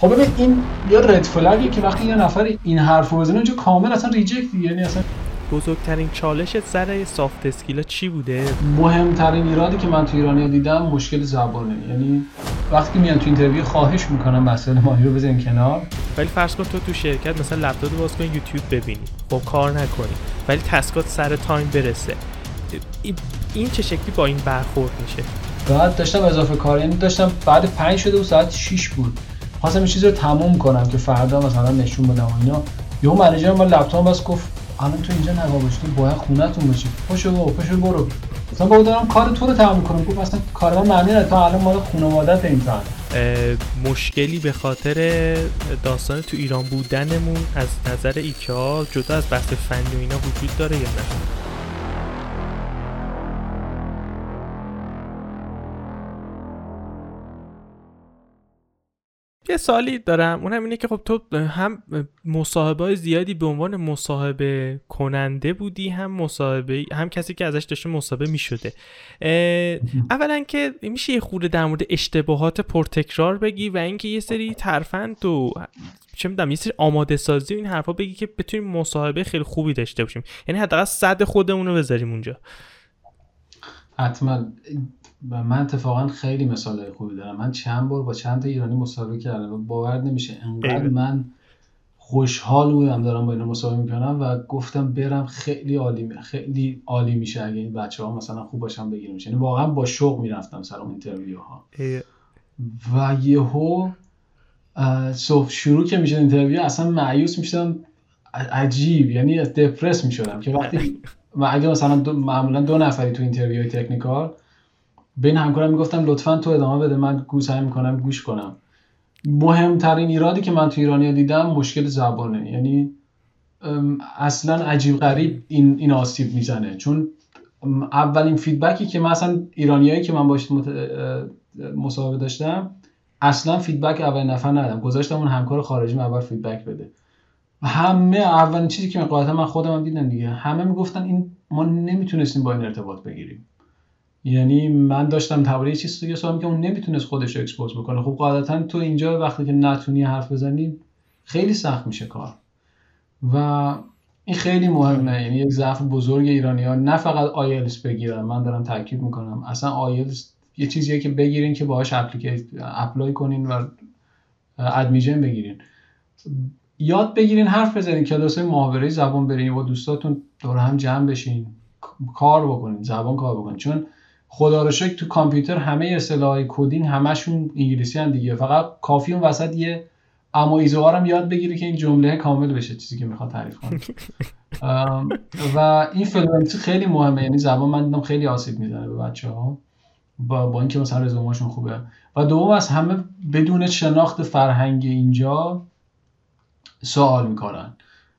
خب ببین این یه red flag ی که وقتی یه نفر این حرف رو بزنه اونجا کامل اصلا reject یعنی اصلا بزرگترین چالش سر soft skill ا چی بوده؟ مهمترین ایرادی که من تو ایرانی دیدم مشکل زبانه. یعنی وقتی میان تو interview خواهش می‌کنم مسئله مالی رو بزنین کنار. ولی فرض کن تو تو شرکت مثلا لپتاپ باز کن یوتیوب ببینی. خب کار نکنی. ولی task ات سر time برسه. این چه شکلی با این برخورد میشه؟ بعد داشتم اضافه کار یعنی داشتم بعد 5 شده و ساعت 6 بود. خواستم این چیز رو تموم کنم که فردا مثلا نشون بدم اینا. یهو منیجر ما لپتاپ بس گفت الان تو اینجا نوابش تو باید خونتون باشی. پاشو بابا پاشو برو. مثلا بابا دارم کار تو رو تمام کنم گفت اصلا کار من معنی نداره. تو الان مال خانوادت این مشکلی به خاطر داستان تو ایران بودنمون از نظر ایکا جدا از بحث فنی و اینا وجود داره یا نه؟ یه سالی دارم اونم اینه که خب تو هم مصاحبه های زیادی به عنوان مصاحبه کننده بودی هم مصاحبه هم کسی که ازش داشته مصاحبه می شده اولا که میشه یه خورده در مورد اشتباهات پرتکرار بگی و اینکه یه سری ترفند و چه می‌دونم یه سری آماده سازی و این حرفا بگی که بتونیم مصاحبه خیلی خوبی داشته باشیم. یعنی حداقل صد خودمون رو بذاریم اونجا. حتما. من اتفاقا خیلی مثال خوبی دارم. من چند بار با چند تا ایرانی مصاحبه کردم و باورت نمیشه انقدر من خوشحال بودم دارم با اینا مصاحبه می‌کنم و گفتم برم خیلی عالی خیلی عالی میشه اگه این بچه ها مثلا خوب باشن بگیریم یعنی واقعا با شوق می‌رفتم سر اون interview ها و یهو صبح شروع که میشه interview اصلا مأیوس می‌شدم. عجیب یعنی دپرس می‌شدم که وقتی اگه مثلا دو معمولا دو نفری تو interview technical به این همکارم می‌گفتم لطفا تو ادامه بده من گوش می‌کنم گوش کنم. مهمترین ایرادی که من تو ایرانیا دیدم مشکل زبانه. یعنی اصلا عجیب غریب این این آسیب می‌زنه. چون اولین feedback ی که من اصلا ایرانیایی که من باش مصاحبه داشتم اصلا feedback اول نفر ندادم. گذاشتم اون همکار خارجی اول feedback بده. همه اولین چیزی که قاعدتا من خودم هم دیدم دیگه همه می‌گفتن این ما نمی‌تونستیم با این ارتباط بگیریم. یعنی من داشتم درباره یه چیزی سوال که اون نمی‌تونست خودش رو expose بکنه. خب قاعدتا تو اینجا وقتی که نتونی حرف بزنی خیلی سخت میشه کار. و این خیلی مهمه. یعنی یک ضعف بزرگ ایرانی ها نه فقط آیلس بگیرن. من دارم تاکید می‌کنم. اصلا آیلس یه چیزیه که بگیرین که باهاش apply کنین و admission بگیرین. یاد بگیرین حرف بزنین. کلاس محاوره زبان برین با دوستاتون دور هم جمع بشین. کار بکنین. زبان کار بکنین. چون خدا رو شکر تو کامپیوتر همه اصطلاحای coding همشون انگلیسی هم دیگه. فقط کافی اون وسط یه اما هم یاد بگیره که این جمله کامل بشه چیزی که می‌خواد تعریف کنه. و این fluency خیلی مهمه یعنی زبان من دیدم خیلی آسیب می‌زنه به بچه ها با, با اینکه مثلا رزومهشون خوبه. و دوم از همه بدون شناخت فرهنگ اینجا سوال می‌کنن.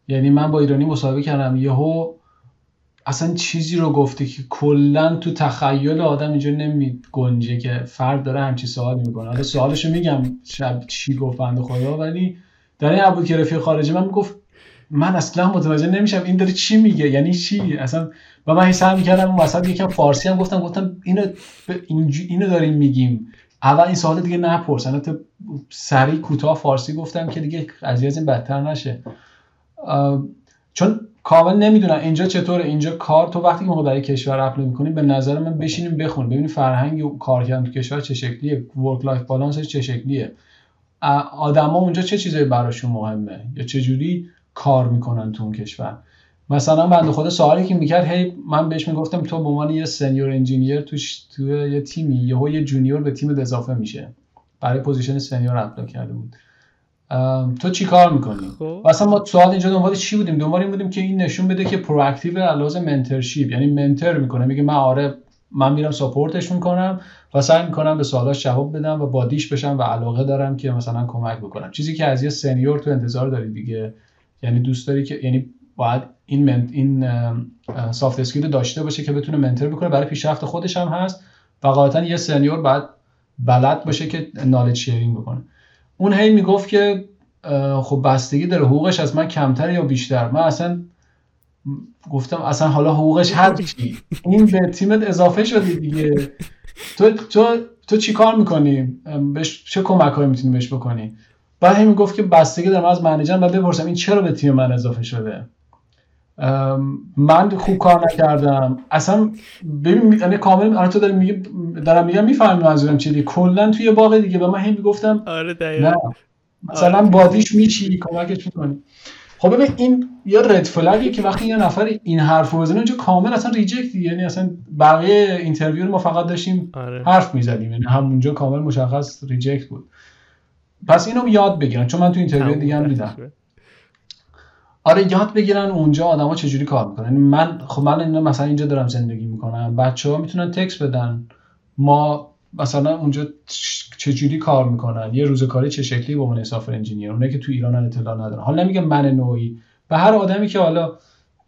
یعنی من با ایرانی مصاحبه کردم یهو اصلا چیزی رو گفته که کلا تو تخیل آدم اینجا نمی گنجه که فرد داره همچی سوال می‌کنه. حالا سوالش رو میگم شب چی گفت بنده خدا ولی در این رفیق خارجی من می‌گفت من اصلا متوجه نمیشم این داره چی میگه یعنی چی؟ اصلا و من حساب می‌کردم اون وسط یکم فارسی هم گفتم گفتم اینو اینو داریم میگیم. اول این سوال دیگه نپرس انا سریع کوتاه فارسی گفتم که دیگه از این بدتر نشه. چون کامل نمی‌دونم اینجا چطوره اینجا کار. تو وقتی که ما برای کشور apply می‌کنیم به نظر من بشینیم بخونیم. ببینیم فرهنگ و کار کردن تو کشور چه شکلیه work life balance ش چه شکلیه. آدما اونجا چه چیزایی براشون مهمه؟ یا چه جوری کار می‌کنن تو اون کشور؟ مثلا بنده خدا سوالی که می‌کرد هی من بهش می‌گفتم تو به عنوان یه senior engineer تو تو یه تیمی یهو یه junior به تیم اضافه میشه. برای position senior apply کرده بود. تو چی کار می‌کنی؟ خب. اصلا ما سوال اینجا دنبال چی بودیم؟ دنبال این بودیم که این نشون بده که proactive علاوه mentorship یعنی mentor می‌کنه میگه من آره من میرم support ش می‌کنم و سعی می‌کنم به سوالاش جواب بدم و buddy ش بشم و علاقه دارم که مثلا کمک بکنم. چیزی که از یه senior تو انتظار داری دیگه. یعنی دوست داری که یعنی باید این من این soft skill داشته باشه که بتونه mentor بکنه. برای پیشرفت خودش هم هست و قاعدتا یه senior باید بلد باشه که knowledge sharing بکنه. اون هی می‌گفت که خب بستگی داره حقوقش از من کمتر یا بیشتر؟ من اصلا گفتم اصلا حالا حقوقش هر چی؟ این به تیمت اضافه شده دیگه. تو تو تو چی کار می‌کنی؟ بهش چه کمک هایی می‌تونی بهش بکنی؟ بعد همین گفت که بستگی دارم از منیجرم و بپرسم این چرا به تیم من اضافه شده؟ من خوب کار نکردم. اصلا ببین یعنی کامل آره تو دارم میگه دارم میگم می‌فهمی منظورم چیه کلا توی باغ دیگه. و من هم می‌گفتم آره دقیقاً. مثلا آره. buddy ش میشی کمکش می‌کنی. خب ببین این یه red flag ی که وقتی یه نفر این حرف رو بزنه اونجا کامل اصلا reject یعنی اصلا بقیه interview رو ما فقط داشتیم آره. حرف می‌زدیم. یعنی همونجا کامل مشخص reject بود. پس اینو یاد بگیرن. چون من تو interview دیگه هم دیدم. آره یاد بگیرن اونجا آدما چجوری کار می‌کنن. یعنی من خب من اینو مثلا اینجا دارم زندگی می‌کنم. بچه ها می‌تونن تکس بدن. ما مثلا اونجا چجوری کار می‌کنن؟ یه روز کاری چه شکلی به عنوان سافر انجینیر؟ اونه که تو ایران اطلاع ندارن. حالا نمیگم من نوعی. به هر آدمی که حالا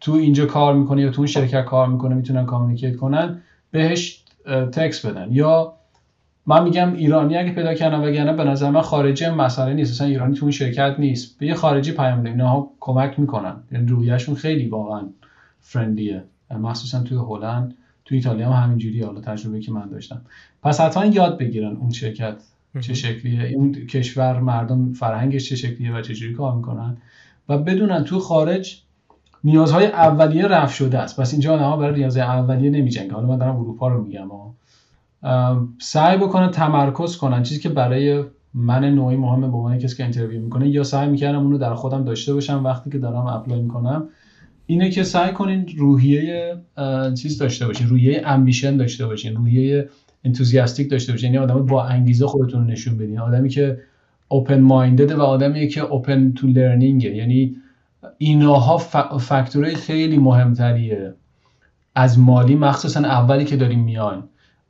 تو اینجا کار می‌کنه یا تو اون شرکت کار می‌کنه می‌تونن کامیکیت کنن بهش تکس بدن. یا من میگم ایرانی اگه پیدا کردن وگرنه به نظر من خارجی مسئله نیست. اصلا ایرانی تو اون شرکت نیست. به یه خارجی پیام بده اینها کمک می‌کنن. یعنی رویشون خیلی واقعا friendly ه مخصوصا توی هلند تو ایتالیا هم همینجوری حالا تجربه که من داشتم. پس حتما یاد بگیرن اون شرکت چه شکلیه. اون کشور مردم فرهنگش چه شکلیه و چجوری کار می‌کنن. و بدونن تو خارج نیازهای اولیه رفع شده است. پس اینجا آدم‌ها برای نیازهای اولیه نمیجنگن. حالا من دارم اروپا رو میگم. سعی بکنن تمرکز کنن. چیزی که برای من نوعی مهمه به عنوان کسی که interview می‌کنه یا سعی می‌کردم اونو در خودم داشته باشم وقتی که دارم apply می‌کنم اینه که سعی کنین روحیه چیز داشته باشین روحیه امبیشن داشته باشین روحیه انتوزیاستیک داشته باشین. یعنی آدم با انگیزه خودتون نشون بدین. آدمی که اوپن مایندد و آدمی که اوپن تو لرنینگ یعنی اینها فاکتورهای خیلی مهمتریه. از مالی مخصوصا اولی که داریم میان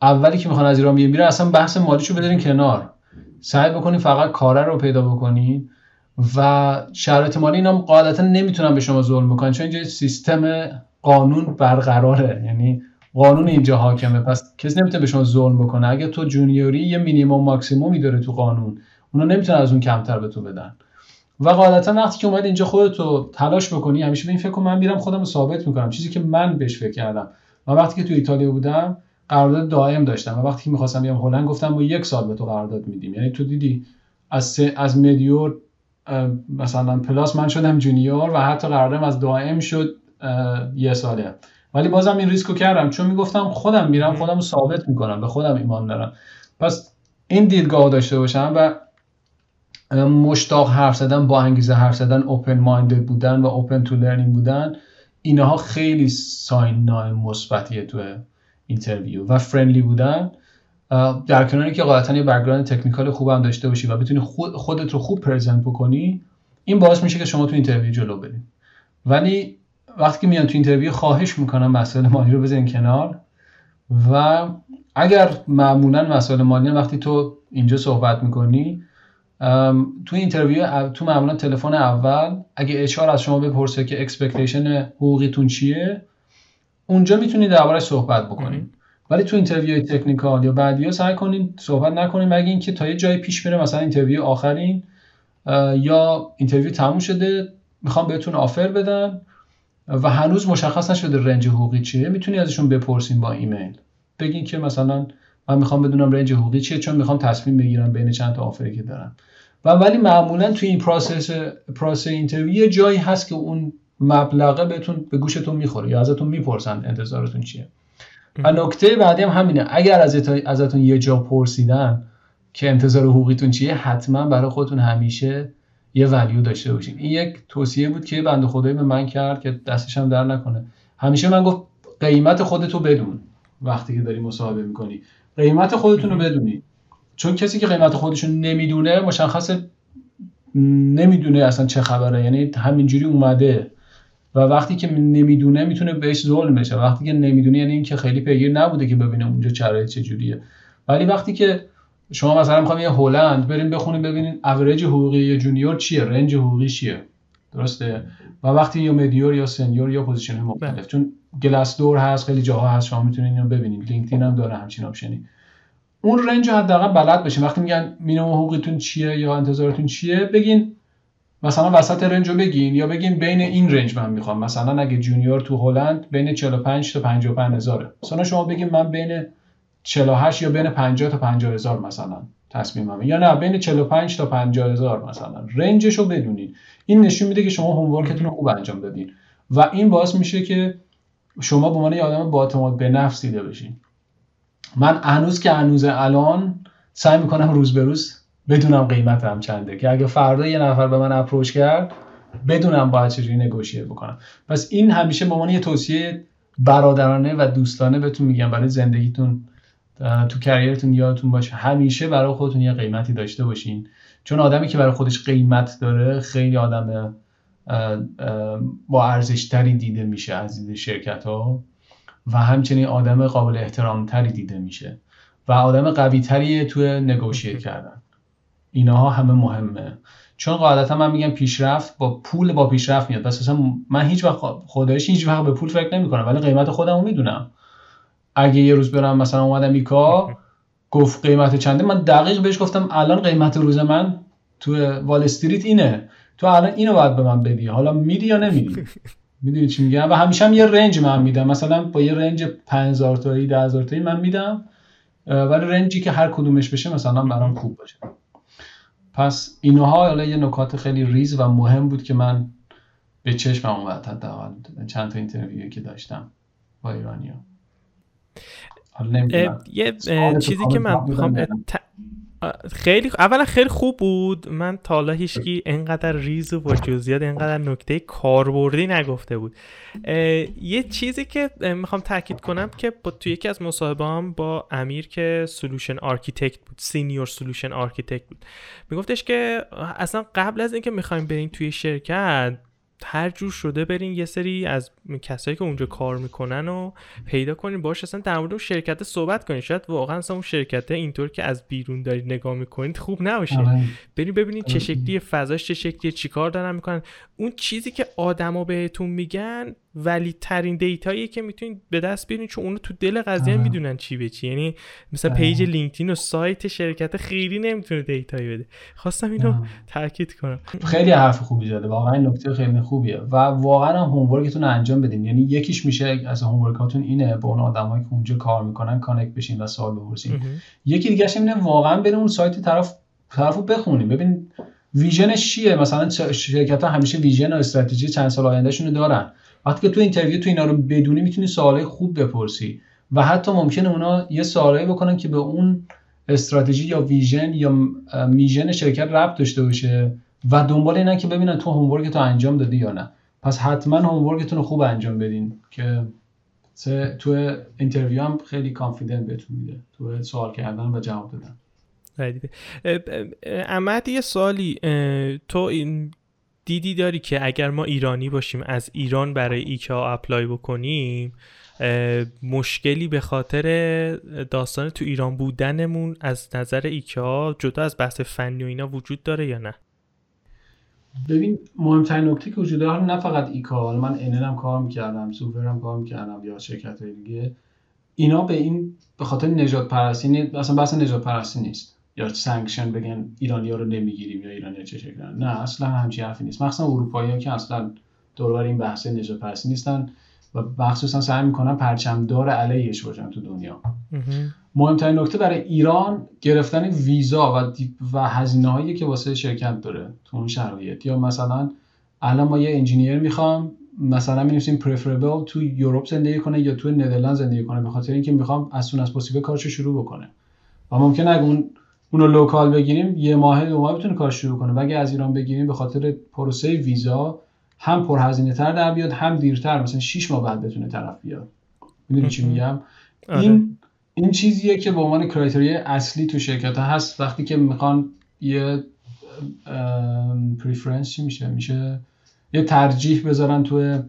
اولی که می‌خوان از ایران میره اصلا بحث مالیشو بذارین کنار. سعی بکنین فقط کاره رو پیدا بکنین و شرایط مالی اینا قاعدتا نمی‌تونن به شما ظلم بکنن چون اینجا سیستم قانون برقراره. یعنی قانون اینجا حاکمه. پس کسی نمی‌تونه به شما ظلم بکنه. اگه تو جونیوری یه مینیمم ماکسیمومی داره تو قانون اونا نمی‌تونن از اون کمتر به تو بدن. و قاعدتا وقتی که اومد اینجا خودتو تلاش بکنی همیشه به این فکر من میرم خودم ثابت می‌کنم. چیزی که من بهش فکر کردم. و وقتی که تو ایتالیا بودم قرارداد دائم داشتم و وقتی می‌خواستم بیام هلند گفتم ما یک سال به تو قرارداد میدیم. یعنی تو دیدی از از medior مثلا plus من شدم junior و حتی قراردادم از دائم شد یه ساله. ولی بازم این ریسکو کردم. چون می‌گفتم خودم میرم خودم رو ثابت می‌کنم به خودم ایمان دارم. پس این دیدگاه داشته باشم و مشتاق حرف زدن با انگیزه حرف زدن open minded بودن و open to learning بودن اینها خیلی sign های مثبتیه تو interview و friendly بودن در کناری که قاعدتا یه background technical خوب هم داشته باشی و بتونی خودت رو خوب present بکنی این باعث میشه که شما تو interview جلو برید. ولی وقتی که میان تو interview خواهش می‌کنم مسائل مالی رو بزنین کنار و اگر معمولا مسائل مالی وقتی تو اینجا صحبت می‌کنی تو interview تو معمولا تلفن اول اگه HR از شما بپرسه که expectation حقوقیتون چیه اونجا می‌تونید دربارش صحبت بکنید. ولی تو interview technical یا بعدی سعی کنید صحبت نکنید. مگه اینکه تا یه جایی پیش میره مثلا interview آخرین یا interview تموم شده می‌خوام بهتون offer بدن و هنوز مشخص نشده range حقوقی چیه. می‌تونی ازشون بپرسین با ایمیل. بگین که مثلا من می‌خوام بدونم range حقوقی چیه چون می‌خوام تصمیم بگیرم بین چند تا offer ی که دارم. و ولی معمولا تو این process process interview جایی هست که اون مبلغه بهتون به گوشتون می‌خوره یا ازتون می‌پرسن انتظارتون چیه. و نکته بعدی هم همینه. اگر از ازتون یه جا پرسیدن که انتظار حقوقیتون چیه حتما برای خودتون همیشه یه ولیو داشته باشین. این یک توصیه بود که بنده خدایی به من کرد که دستش هم در نکنه. همیشه من گفت قیمت خودتو بدون. وقتی که داری مصاحبه می‌کنی. قیمت خودتون رو بدونی. چون کسی که قیمت خودشون نمی‌دونه مشخص نمی‌دونه اصلا چه خبره. یعنی همینجوری اومده. و وقتی که نمی‌دونه می‌تونه بهش ظلم بشه. وقتی که نمی‌دونه یعنی اینکه خیلی پیگیر نبوده که ببینه اونجا شرایط چجوریه ولی وقتی که شما مثلا می‌خوام یه هلند بریم بخونیم ببینین average حقوقی یه junior چیه range حقوقی چیه. درسته؟ و وقتی یا medior یا senior یا position مختلف. بله. چون Glassdoor هست خیلی جاها هست شما می‌تونید اینو ببینید LinkedIn هم داره همچین option ی اون رنج رو حداقل بلد بشین. وقتی میگن مینیمم حقوقتون چیه یا انتظارتون چیه بگین مثلا وسط رنج رو بگین یا بگین بین این رنج من می‌خوام. مثلا اگه جونیور تو هلند بین 45 تا 55 هزاره. مثلا شما بگین من بین 48 یا بین 50 تا 50 هزار مثلا تصمیممه یا نه بین 45 تا 50 هزار مثلا. رنجش رو بدونین. این نشون میده که شما هومورکتون رو خوب انجام دادین. و این باعث میشه که شما به عنوان یه آدم با اعتماد به نفس دیده بشین. من هنوز که هنوز الان سعی می‌کنم روز به روز بدونم قیمتم چنده. که اگه فردا یه نفر به من اپروچ کرد بدونم باید چجوری نگوشیه بکنم. پس این همیشه به عنوان یه توصیه برادرانه و دوستانه بهتون میگم. برای زندگیتون تو کریرتون یادتون باشه همیشه برای خودتون یه قیمتی داشته باشین. چون آدمی که برای خودش قیمت داره خیلی آدم با ارزشتری دیده میشه از دید شرکت ها و همچنین آدم قابل احترام تری دیده میشه و آدم قوی تری توی نگوشیت کردن. اینها همه مهمه. چون قاعدتا من میگم پیشرفت با پول با پیشرفت میاد. پس اصلا من هیچ وقت خودش هیچ وقت به پول فکر نمی کنم ولی قیمت خودم رو می‌دونم. اگه یه روز برم مثلا اومدم ایکا گفت قیمت چنده من دقیق بهش گفتم الان قیمت روز من تو وال استریت اینه. تو الان اینو باید به من بدی. حالا میدی یا نمیدی؟ می‌دونی چی میگم؟ و همیشه هم یه range من میدم. مثلا با یه range 5000 تایی 10000 تایی من میدم. ولی range ی که هر کدومش بشه مثلا برام خوب باشه. پس اینها حالا یه نکات خیلی ریز و مهم بود که من به چشمم اومد حداقل. چند تا interview ی که داشتم با ایرانیا. یه چیزی که من می‌خوام خیلی اولا خیلی خوب بود. من تا حالا هیچکی انقدر ریز و با جزئیات انقدر نکته کاربردی نگفته بود. یه چیزی که می‌خوام تاکید کنم که با تو یکی از مصاحبه هم با امیر که solution architect بود senior solution architect بود. میگفتش که اصلا قبل از اینکه می‌خوایم بریم توی شرکت هر جور شده برین یه سری از کسایی که اونجا کار می‌کنن و پیدا کنین. باش اصلا در مورد اون شرکت صحبت کنین. شاید واقعا اصلا اون شرکت اینطور که از بیرون دارید نگاه می‌کنید خوب نباشه. آره. برین ببینید چه آره. شکلی فضاش چه شکلی چیکار دارن می‌کنن. اون چیزی که آدما بهتون میگن valid ترین data یی که می‌تونید به دست بیارین چون اونو تو دل قضیه می‌دونن چی به چی. یعنی مثلا page LinkedIn و سایت شرکت خیلی نمی‌تونه data یی بده. خواستم اینو تاکید کنم. خیلی حرف خوبی زده. واقعا نکته خیلی خوبیه. و واقعا هم homework تون انجام بدین. یعنی یکیش میشه از homework اتون اینه با اون آدمایی که اونجا کار می‌کنن connect بشین و سوال بپرسین. یکی دیگه اینه واقعا بریم اون سایت طرف طرفو بخونیم ببین vision ش چیه؟ مثلا شرکت ها همیشه vision و استراتژی چند سال آیندهشون رو دارن. وقتی که تو interview تو اینا رو بدونی می‌تونی سوالای خوب بپرسی. و حتی ممکنه اونا یه سوالایی بکنن که به اون استراتژی یا vision یا mission شرکت ربط داشته باشه. و دنبال اینن که ببینن تو homework تو انجام دادی یا نه. پس حتما homework تون رو خوب انجام بدین که تو interview هم خیلی confidence بهتون میده. تو سوال کردن و جواب دادن. احمد یه سوالی تو این دیدی داری که اگر ما ایرانی باشیم از ایران برای IKEA apply بکنیم مشکلی به خاطر داستان تو ایران بودنمون از نظر IKEA جدا از بحث فنی و اینا وجود داره یا نه؟ ببین مهمترین نکته که وجود داره نه فقط IKEA من ING هم کار می‌کردم سوفر هم کار می‌کردم یا شرکت های دیگه اینا به این به خاطر نژاد پرستی نیست اصلا بحث نژاد پرستی نیست. یا sanction بگن ایرانی ها رو نمی‌گیریم یا ایرانی چه شکل نه اصلا همچین حرفی نیست. مخصوصا اروپایی ها که اصلا دوربر این بحث نژاد پرستی نیستن و مخصوصا سعی می‌کنن پرچمدار علیهش باشن تو دنیا. مهمترین نکته برای ایران گرفتن ویزا و و هزینه هایی که واسه شرکت داره تو اون شرایط. یا مثلا الان ما یه engineer می‌خوام مثلا می نویسیم preferable تو Europe زندگی کنه یا تو Netherlands زندگی کنه به خاطر اینکه می‌خوام as soon as possible کارشو شروع بکنه. و ممکن اگه اون اونو local بگیریم یه ماه دو ماه بتونه کار شروع کنه. و اگه از ایران بگیریم به خاطر پروسه ویزا هم پرهزینه تر در بیاد هم دیرتر مثلا 6 ماه بعد بتونه طرف بیاد. می‌دونی چی میگم؟ آره. این این چیزیه که به عنوان criteria ی اصلی تو شرکت ها هست. وقتی که می‌خوان یه preference میشه؟ میشه یه ترجیح بذارن تو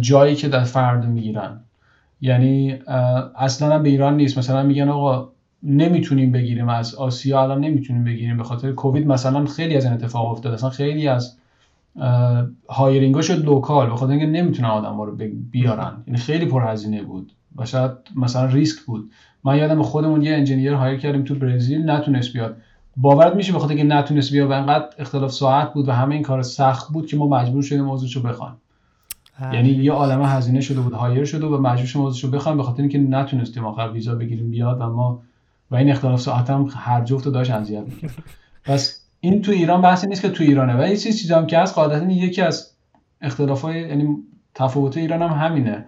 جایی که در فرد می‌گیرن. یعنی اصلا به ایران نیست. مثلا میگن آقا نمی‌تونیم بگیریم از آسیا الان نمی‌تونیم بگیریم به خاطر کووید. مثلا خیلی از این اتفاق افتاد اصلا خیلی از hiring شد local. خاطر اینکه نمی‌تونن آدم رو بیارن. یعنی خیلی پرهزینه بود. و شاید مثلا ریسک بود. من یادم خودمون یه engineer hire کردیم تو برزیل نتونست بیاد. باورت میشه به خاطر اینکه نتونست بیاد و انقدر اختلاف ساعت بود و همه این کار سخت بود که ما مجبور شدیم عذرشو بخوایم. یعنی یه عالمه هزینه شده بود hire شده و مجبور شدیم عذرشو بخوایم به خاطر اینکه نتونستیم آخر ویزا بگیریم بیاد و ما و این اختلاف ساعت هم هر جفتمون رو داشت اذیت می‌کرد. پس این تو ایران بحثی نیست که تو ایرانه. و یه چیز چیزی هم که هست قاعدتا یکی از اختلاف های یعنی تفاوت ایران هم همینه.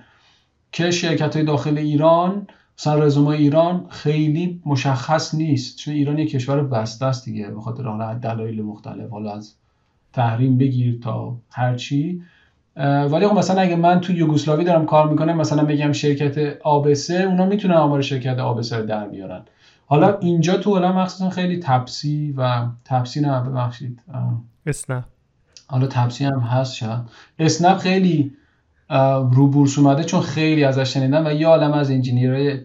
که شرکت های داخل ایران مثلا رزومه ایران خیلی مشخص نیست. چون ایران یک کشور بسته است دیگه به خاطر حالا دلایل مختلف حالا از تحریم بگیر تا هر چی. ولی خب مثلا اگه من تو یوگسلاوی دارم کار می‌کنم مثلا بگم شرکت آبسه اونا می‌تونن آمار شرکت آبسه رو در بیارن. حالا اینجا تو عالم مخصوصا خیلی تپسی و تپسی نه ببخشید. اسنپ. حالا تپسی هم هست شاید. اسنپ خیلی رو بورس اومده چون خیلی ازش شنیدم و یه عالم از engineer های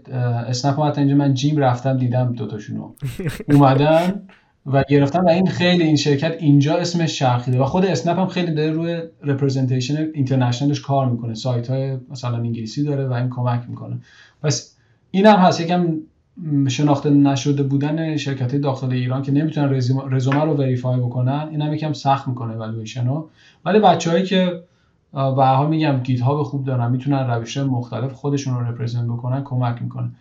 اسنپ هم اینجا من جیم رفتم دیدم دوتاشونو اومدن و گرفتم و این خیلی این شرکت اینجا اسمش چرخیده و خود اسنپ هم خیلی داره روی representation international ش کار می‌کنه. سایت های مثلا انگلیسی داره و این کمک می‌کنه. پس این هم هست. یکم شناخته نشده بودن شرکت های داخل ایران که نمی‌تونن رزومه رو verify بکنن این هم یکم سخت می‌کنه والویشن رو ولی بچههایی که به حال میگم git های خوب دارن می‌تونن روش مختلف خودشون رو represent بکنن کمک می‌کنه.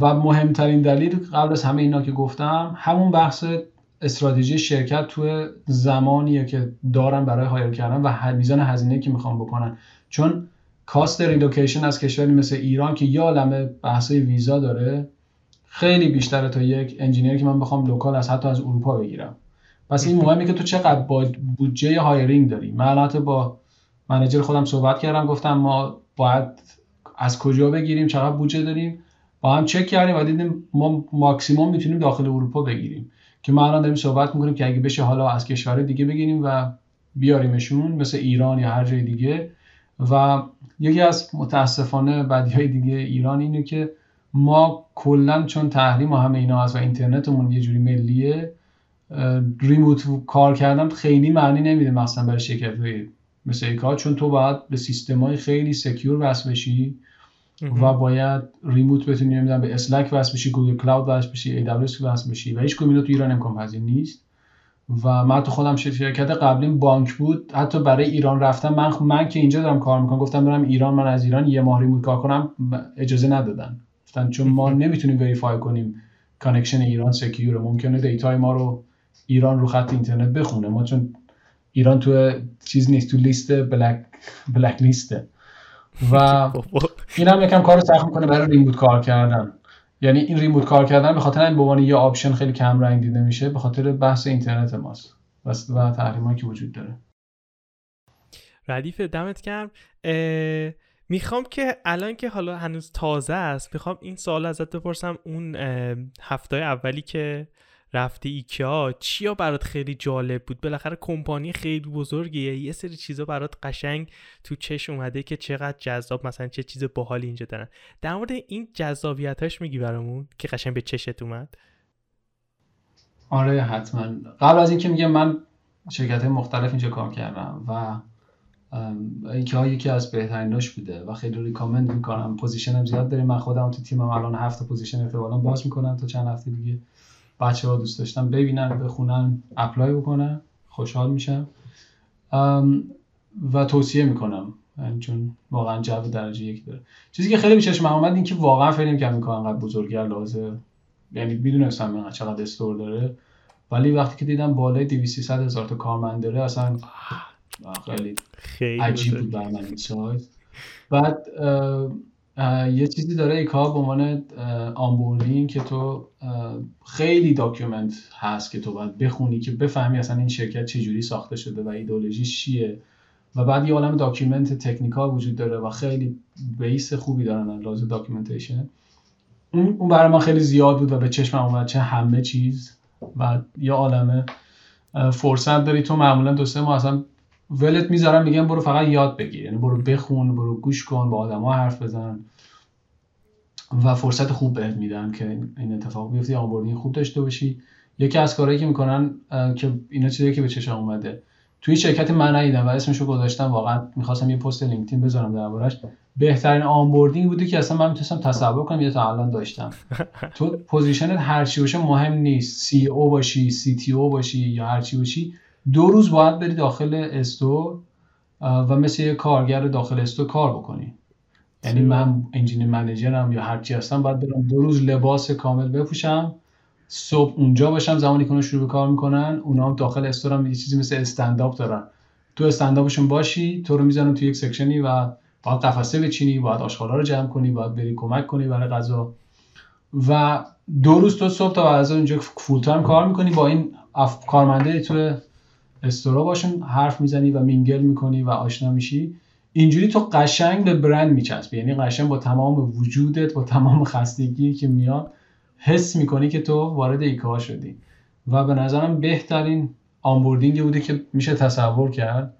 و مهمترین دلیل قبل از همه اینا که گفتم همون بحث استراتژی شرکت توی زمانیه که دارن برای hire کردن و میزان هزینه که می‌خوام بکنن. چون cost relocation از کشوری مثل ایران که یه عالمه بحث ویزا داره خیلی بیشتره تا یک engineer که من بخوام local از حتی از اروپا بگیرم. پس این مهمه که تو چقدر با بودجه hiring داری؟ من با manager خودم صحبت کردم گفتم ما باید از کجا بگیریم چقدر بودجه داریم؟ با هم چک کردیم و دیدیم ما ماکسیموم می‌تونیم داخل اروپا بگیریم. که ما الان داریم صحبت می‌کنیم که اگه بشه حالا از کشور دیگه بگیریم و بیاریمشون مثل ایران یا هر جای دیگه. و یکی از متاسفانه بدی های دیگه ایران اینه که ما کلا چون تحریم و همه اینا هست و اینترنتمون یه جوری ملیه remote کار کردن خیلی معنی نمیده مثلا برای شرکت مثل ایکیا چون تو باید به سیستم های خیلی secure وصل بشی و باید remote بتونی نمی‌دونم به Slack وصل بشی Google Cloud وصل بشی AWS وصل بشی و هیچ تو ایران امکان پذیر نیست. و من تو خودم شرکت قبلیم بانک بود حتی برای ایران رفتم من من که اینجا دارم کار می‌کنم گفتم برم ایران من از ایران یه ماه remote کار کنم اجازه ندادن. گفتن چون ما نمی‌تونیم verify کنیم connection ایران secure ه ممکنه data ی ما رو ایران رو خط اینترنت بخونه. ما چون ایران تو چیز نیست تو لیست black black list ه و این هم یکم کار سخت می‌کنه برای remote کار کردن. یعنی این remote کار کردن به خاطر این به عنوان یه option خیلی کم رنگ دیده میشه به خاطر بحث اینترنت ماست و تحریمایی که وجود داره. ردیف دمت گرم. می‌خوام که الان که حالا هنوز تازه است می‌خوام این سوال ازت بپرسم. اون هفته اولی که رفتی ایکیا چیا برات خیلی جالب بود؟ بالاخره کمپانی خیلی بزرگیه. یه سری چیزا برات قشنگ تو چش اومده که چقدر جذاب مثلا چه چیز باحالی اینجا دارن. در مورد این جذابیتاش میگی برامون که قشنگ به چشت اومد؟ آره حتما. قبل از اینکه میگم من شرکت مختلف اینجا کار کردم و ایکیا یکی از بهتریناش بوده و خیلی recommend می‌کنم. position م زیاد داریم. من خودم تو تیمم الان هفت position احتمالاً باز می‌کنم تا چند هفته دیگه. بچه ها دوست داشتن ببینن بخونن apply بکنن. خوشحال میشم. و توصیه می‌کنم. یعنی چون واقعا جو درجه یک داره. چیزی که خیلی بیشترش من اومد این که واقعا فکر که می‌کنم انقدر بزرگتر لازه یعنی می‌دونستم من چقدر store داره. ولی وقتی که دیدم بالای 200 هزار تا کارمند داره اصلا خیلی, خیلی عجیب بود برای من این سایت. بعد یه چیزی داره ایکیا به عنوان onboarding که تو خیلی document هست که تو باید بخونی که بفهمی اصلا این شرکت چجوری ساخته شده و ideology چیه. و بعد یه عالم document technical وجود داره و خیلی base خوبی دارن لحاظ documentation. اون برای ما خیلی زیاد بود و به چشم اومد چه همه چیز. و یه عالمه فرصت داری تو معمولا دوسته ما اصلا ولت می‌ذارم میگم برو فقط یاد بگیر. یعنی برو بخون برو گوش کن با آدما حرف بزن و فرصت خوب بهت میدن که این اتفاق بیفته. onboarding خوب داشته باشی. یکی از کارهایی که می‌کنن که اینا چیزی که به چشم اومده. توی شرکت من ندیدم و اسمشو گذاشتم. واقعا می‌خواستم یه post LinkedIn بذارم دربارش بهترین onboarding بوده که اصلا من می‌تونستم تصور کنم یا تا الان داشتم. تو position ت هر چی باشه مهم نیست. CEO باشی CTO باشی یا هر چی باشی. دو روز باید بری داخل store و مثل یه کارگر داخل store کار بکنی. یعنی من engineer manager م یا هر چی هستم باید برم دو روز لباس کامل بپوشم صبح اونجا باشم زمانی که شروع به کار می‌کنن اونا هم داخل store م یه چیزی مثل استنداپ دارن. تو استنداپشون باشی تو رو می‌زنن تو یک section ی و باید قفسه بچینی باید آشغالا رو جمع کنی باید بری کمک کنی برای غذا. و دو روز تو صبح تا بعد اینجا full time کار می‌کنی. با این اف... کارمنده تو store ا باشون حرف می‌زنی و mingle می‌کنی و آشنا میشی. اینجوری تو قشنگ به برند میچسبی. یعنی قشنگ با تمام وجودت با تمام خستگی که میاد حس می‌کنی که تو وارد ایکیا شدی. و به نظرم بهترین onboarding ی بوده که میشه تصور کرد.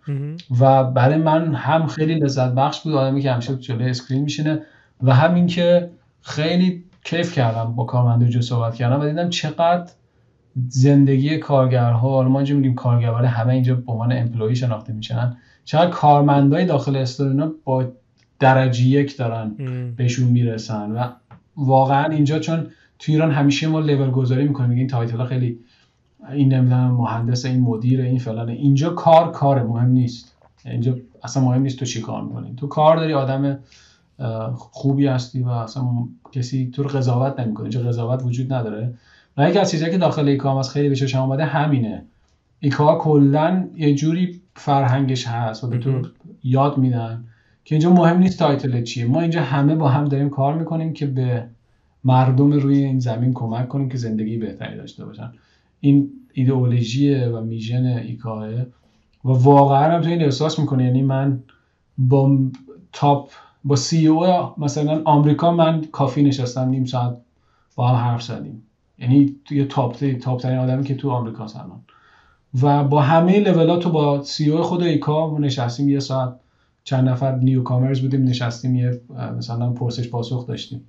و برای من هم خیلی لذت بخش بود. آدمی که همیشه جلوی screen میشینه. و همین که خیلی کیف کردم با کارمندو صحبت کردم و دیدم چقدر زندگی کارگرها حالا ما اینجا میگیم کارگر ولی همه اینجا به عنوان employee شناخته میشن. چقدر کارمندای داخل store اینا با درجه یک دارن بهشون می‌رسن و واقعا اینجا چون تو ایران همیشه ما لول گذاری می‌کنیم میگیم title خیلی این نمی‌دونم مهندس این مدیر این فلانه. اینجا کار کار مهم نیست. اینجا اصلا مهم نیست تو چی کار می‌کنی. تو کار داری آدم خوبی هستی و اصلا کسی تو رو قضاوت نمی‌کنه. اینجا قضاوت وجود نداره. و یکی از چیزایی که داخل IKEA م از خیلی به چشم اومده همینه. IKEA کلا یه جوری فرهنگش هست و به تو یاد میدن که اینجا مهم نیست title چیه. ما اینجا همه با هم داریم کار می‌کنیم که به مردم روی این زمین کمک کنیم که زندگی بهتری داشته باشن. این ایدئولوژی و mission IKEA و واقعا هم تو این احساس می‌کنه یعنی من با top با CEO مثلا آمریکا من کافی نشستم نیم ساعت با هم حرف زدیم. یعنی توی top top ترین آدمی که تو آمریکا الان. و با همه لولات تو با CEO خود IKEA نشستیم یه ساعت. چند نفر newcomers بودیم نشستیم یه مثلا پرسش پاسخ داشتیم.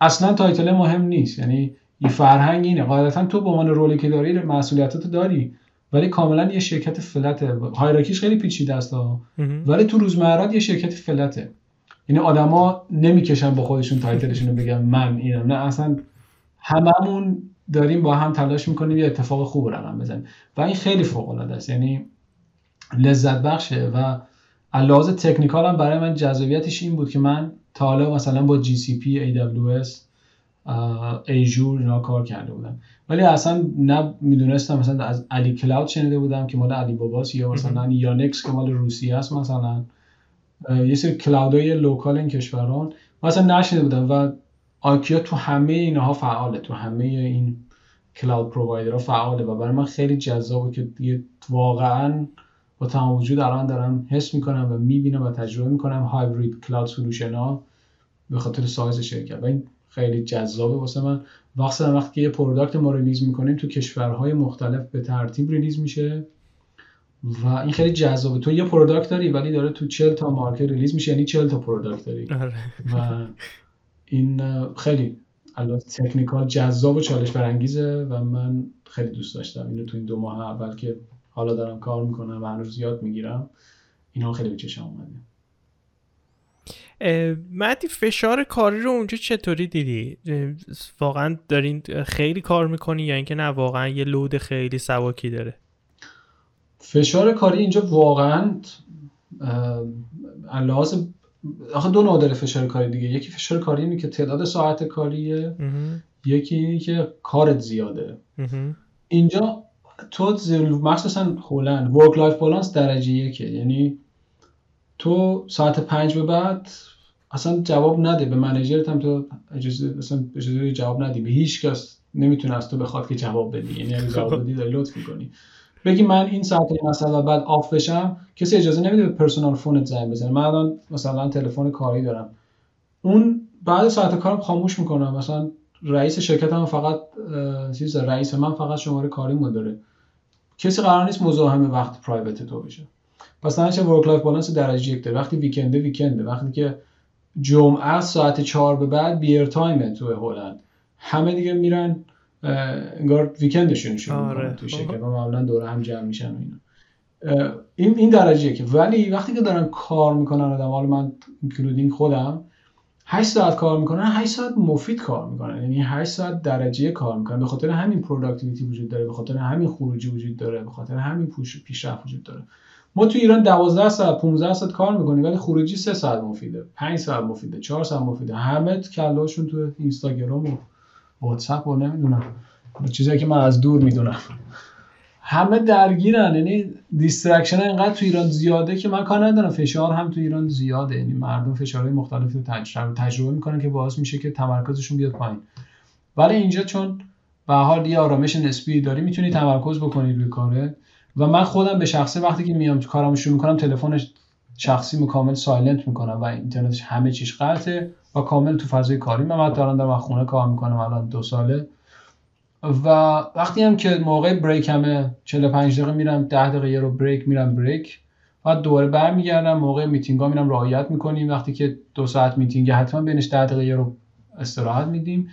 اصلا title مهم نیست. یعنی یه فرهنگ اینه. قاعدتا تو به عنوان role ی که داری مسئولیتاتو داری. ولی کاملا یه شرکت flat ه. hierarchy ش خیلی پیچیده است ولی تو روزمرات یه شرکت flat ه. یعنی آدما نمی‌کشن با خودشون title شون رو بگن من اینم. نه اصلا هممون داریم با هم تلاش می‌کنیم یه اتفاق خوب رقم بزنیم. و این خیلی فوق العاده است. یعنی لذت بخشه. و لحاظ technical هم برای من جذابیتش این بود که من تا حالا مثلا با GCP AWS Azure اینا کار کرده بودم. ولی اصلا نه می‌دونستم مثلا از Ali Cloud شنیده بودم که مال Alibaba ست یا مثلا Yandex که مال روسیه است مثلا. یه سری cloud ای local این کشوران. مثلا نشنیده بودم. و IKEA تو همه اینها فعاله تو همه این cloud provider ها فعاله و برای من خیلی جذابه که واقعا با تمام وجود الان دارم حس می‌کنم و می‌بینم و تجربه می‌کنم hybrid cloud solution ها به خاطر سایز شرکت. و این خیلی جذابه واسه من. وقتی وقتی یه product ما release می‌کنیم تو کشورهای مختلف به ترتیب release میشه و این خیلی جذابه. تو یه product داری ولی داره تو 40 تا market release میشه یعنی 40 تا product داری. آره. و این خیلی البته تکنیکال جذاب و چالش برانگیزه و من خیلی دوست داشتم اینو تو این دو ماه اول که حالا دارم کار می‌کنم و هنوز یاد می‌گیرم. اینا خیلی به چشم اومده. مدی فشار کاری رو اونجا چطوری دیدی؟ واقعا دارین خیلی کار می‌کنی یا اینکه نه واقعا یه لود خیلی سواکی داره؟ فشار کاری اینجا واقعا لحاظ آخه دو نوع داره فشار کاری دیگه. یکی فشار کاری اینه که تعداد ساعت کاریه. یکی اینه که کارت زیاده. اینجا تو مخصوصا هلند work life balance درجه یکه. یعنی تو ساعت پنج به بعد اصلا جواب نده. به manager ت هم تو اجازه اصلا اجازه جواب ندی. به هیچ کس نمی‌تونه از تو بخواد که جواب بدی. یعنی اگه جواب بدی داری لطف می‌کنی. بگی من این ساعت مثلا بعد off بشم کسی اجازه نمیده به personal phone ت زنگ بزنه. من الان مثلا تلفن کاری دارم. اون بعد ساعت کارم خاموش می‌کنم. مثلا رئیس شرکت هم فقط چیز رئیس من فقط شماره کاری داره. کسی قرار نیست مزاحم وقت private تو بشه. پس چه work life balance درجه یک داره. وقتی weekend ه weekend ه وقتی که جمعه ساعت چهار به بعد beer time تو هلند. همه دیگه میرن انگار weekend شون شروع آره. تو شرکت و معمولا دوره هم جمع میشن و اینا. این این درجه یکه ولی وقتی که دارن کار می‌کنن آدم حالا من including خودم 8 ساعت کار می‌کنن 8 ساعت مفید کار می‌کنن. یعنی 8 ساعت درجه کار می‌کنن. به خاطر همین productivity وجود داره به خاطر همین خروجی وجود داره به خاطر همین پیشرفت وجود داره. ما تو ایران 12 ساعت 15 ساعت کار می‌کنیم ولی خروجی 3 ساعت مفیده 5 ساعت مفیده 4 ساعت مفیده. همه کله‌شون تو اینستاگرام و واتساپ و نمی‌دونم. چیزایی که من از دور می‌دونم. همه درگیرن. یعنی distraction اینقدر تو ایران زیاده که من کار ندارم. فشار هم تو ایران زیاده. یعنی مردم فشارهای مختلفی رو تجربه می‌کنن که باعث میشه که تمرکزشون بیاد پایین. ولی اینجا چون به حال یه آرامش نسبی داری می‌تونی تمرکز بکنی روی کاره. و من خودم به شخصه وقتی که میام کارم شروع می‌کنم تلفنش شخصی کامل silent می‌کنم و اینترنتش همه چیش قطعه و کامل تو فضای کاری. من دارم در خونه کار می‌کنم الان دو ساله. و وقتی هم که موقع break همه 45 دقیقه میرم 10 دقیقه یه رو break میرم break. بعد دوباره برمیگردم موقع میتینگ ها میرم رعایت می‌کنیم. وقتی که دو ساعت میتینگ حتما بینش 10 دقیقه یه رو استراحت میدیم.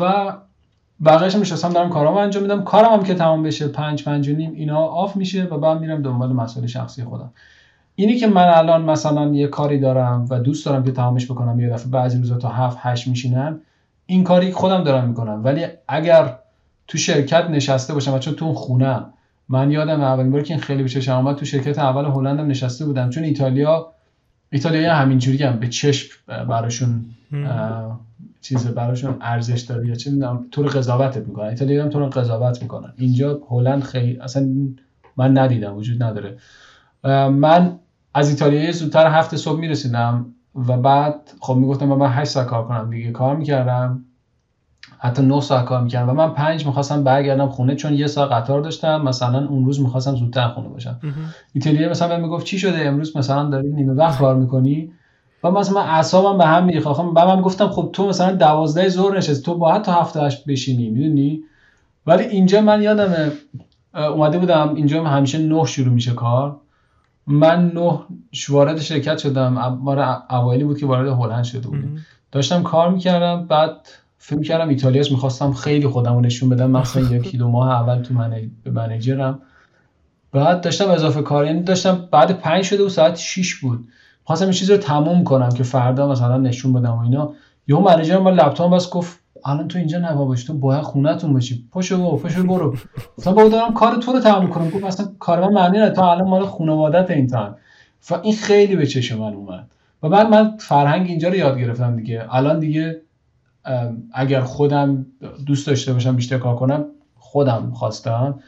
و بقیه‌اش هم دارم کارامو انجام میدم. کارم هم که تمام بشه 5 5 و نیم اینا off میشه و بعد میرم دنبال مسائل شخصی خودم. اینی که من الان مثلا یه کاری دارم و دوست دارم که تمامش بکنم یه دفعه بعضی روزا تا 7 8 میشینم این کاری خودم دارم می‌کنم. ولی اگر تو شرکت نشسته باشم و چون تو خونه من یادم اولین باری که این خیلی به چشم اومد تو شرکت اول هلندم نشسته بودم. چون ایتالیا ایتالیا همینجوری هم به چشم براشون چیز براشون ارزش داره یا چه می‌دونم طور قضاوتت می‌کنن. ایتالیا هم طور قضاوت می‌کنن. اینجا هلند خیلی اصلا من ندیدم وجود نداره. من از ایتالیا زودتر هفت صبح می‌رسیدم و بعد خب می‌گفتم من 8 ساعت کار کنم دیگه. کار می‌کردم. حتی 9 ساعت کار می‌کردم. و من 5 می‌خواستم برگردم خونه چون یه ساعت قطار داشتم. مثلا اون روز می‌خواستم زودتر خونه باشم. ایتالیا مثلا می‌گفت چی شده امروز؟ مثلا داری نیمه وقت کار می‌کنی؟ و مثلا من اعصابم به هم میریخت. بعد من گفتم خب تو مثلا 12 ظهر نشستی. تو باید تا هفته هشت بشینی می‌دونی؟ ولی اینجا من یادم اومده بودم اینجا همیشه نه شروع میشه کار. من نه وارد شرکت شدم. ماره اوایلی بود که وارد هلند شده بودیم. داشتم کار می‌کردم بعد فکر کردم ایتالیاس می‌خواستم خیلی خودم نشون بدم. مثلا یکی دو ماه اول تو به منیجرم. بعد داشتم اضافه کار یعنی داشتم بعد پنج شده و ساعت 6 بود. خواستم این چیز رو تموم کنم که فردا مثلا نشون بدم و اینا. یهو منیجرم با لپتاپ بس گفت الان تو اینجا نوا باشی تو باید خونتون باشی. پشو برو پشو برو. گفتم بابا دارم کار تو رو تموم کنم گفت اصلا کار من معنی نداره. تو الان مال خانوادت این تایم و این خیلی به چشم من اومد. و بعد من فرهنگ اینجا رو یاد گرفتم دیگه. الان دیگه اگر خودم دوست داشته باشم بیشتر کار کنم خودم خواستم.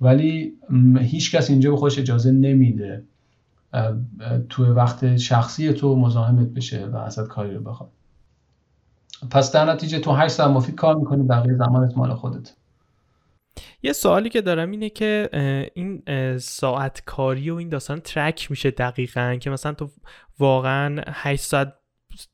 ولی هیچ کس اینجا به خودش اجازه نمیده. تو وقت شخصی تو مزاحمت بشه و ازت کاری رو بخواد. پس در نتیجه تو 8 ساعت مفید کار می‌کنی بقیه زمانت مال خودت. یه سوالی که دارم اینه که این ساعت کاری و این داستان track میشه دقیقا که مثلا تو واقعا 8 ساعت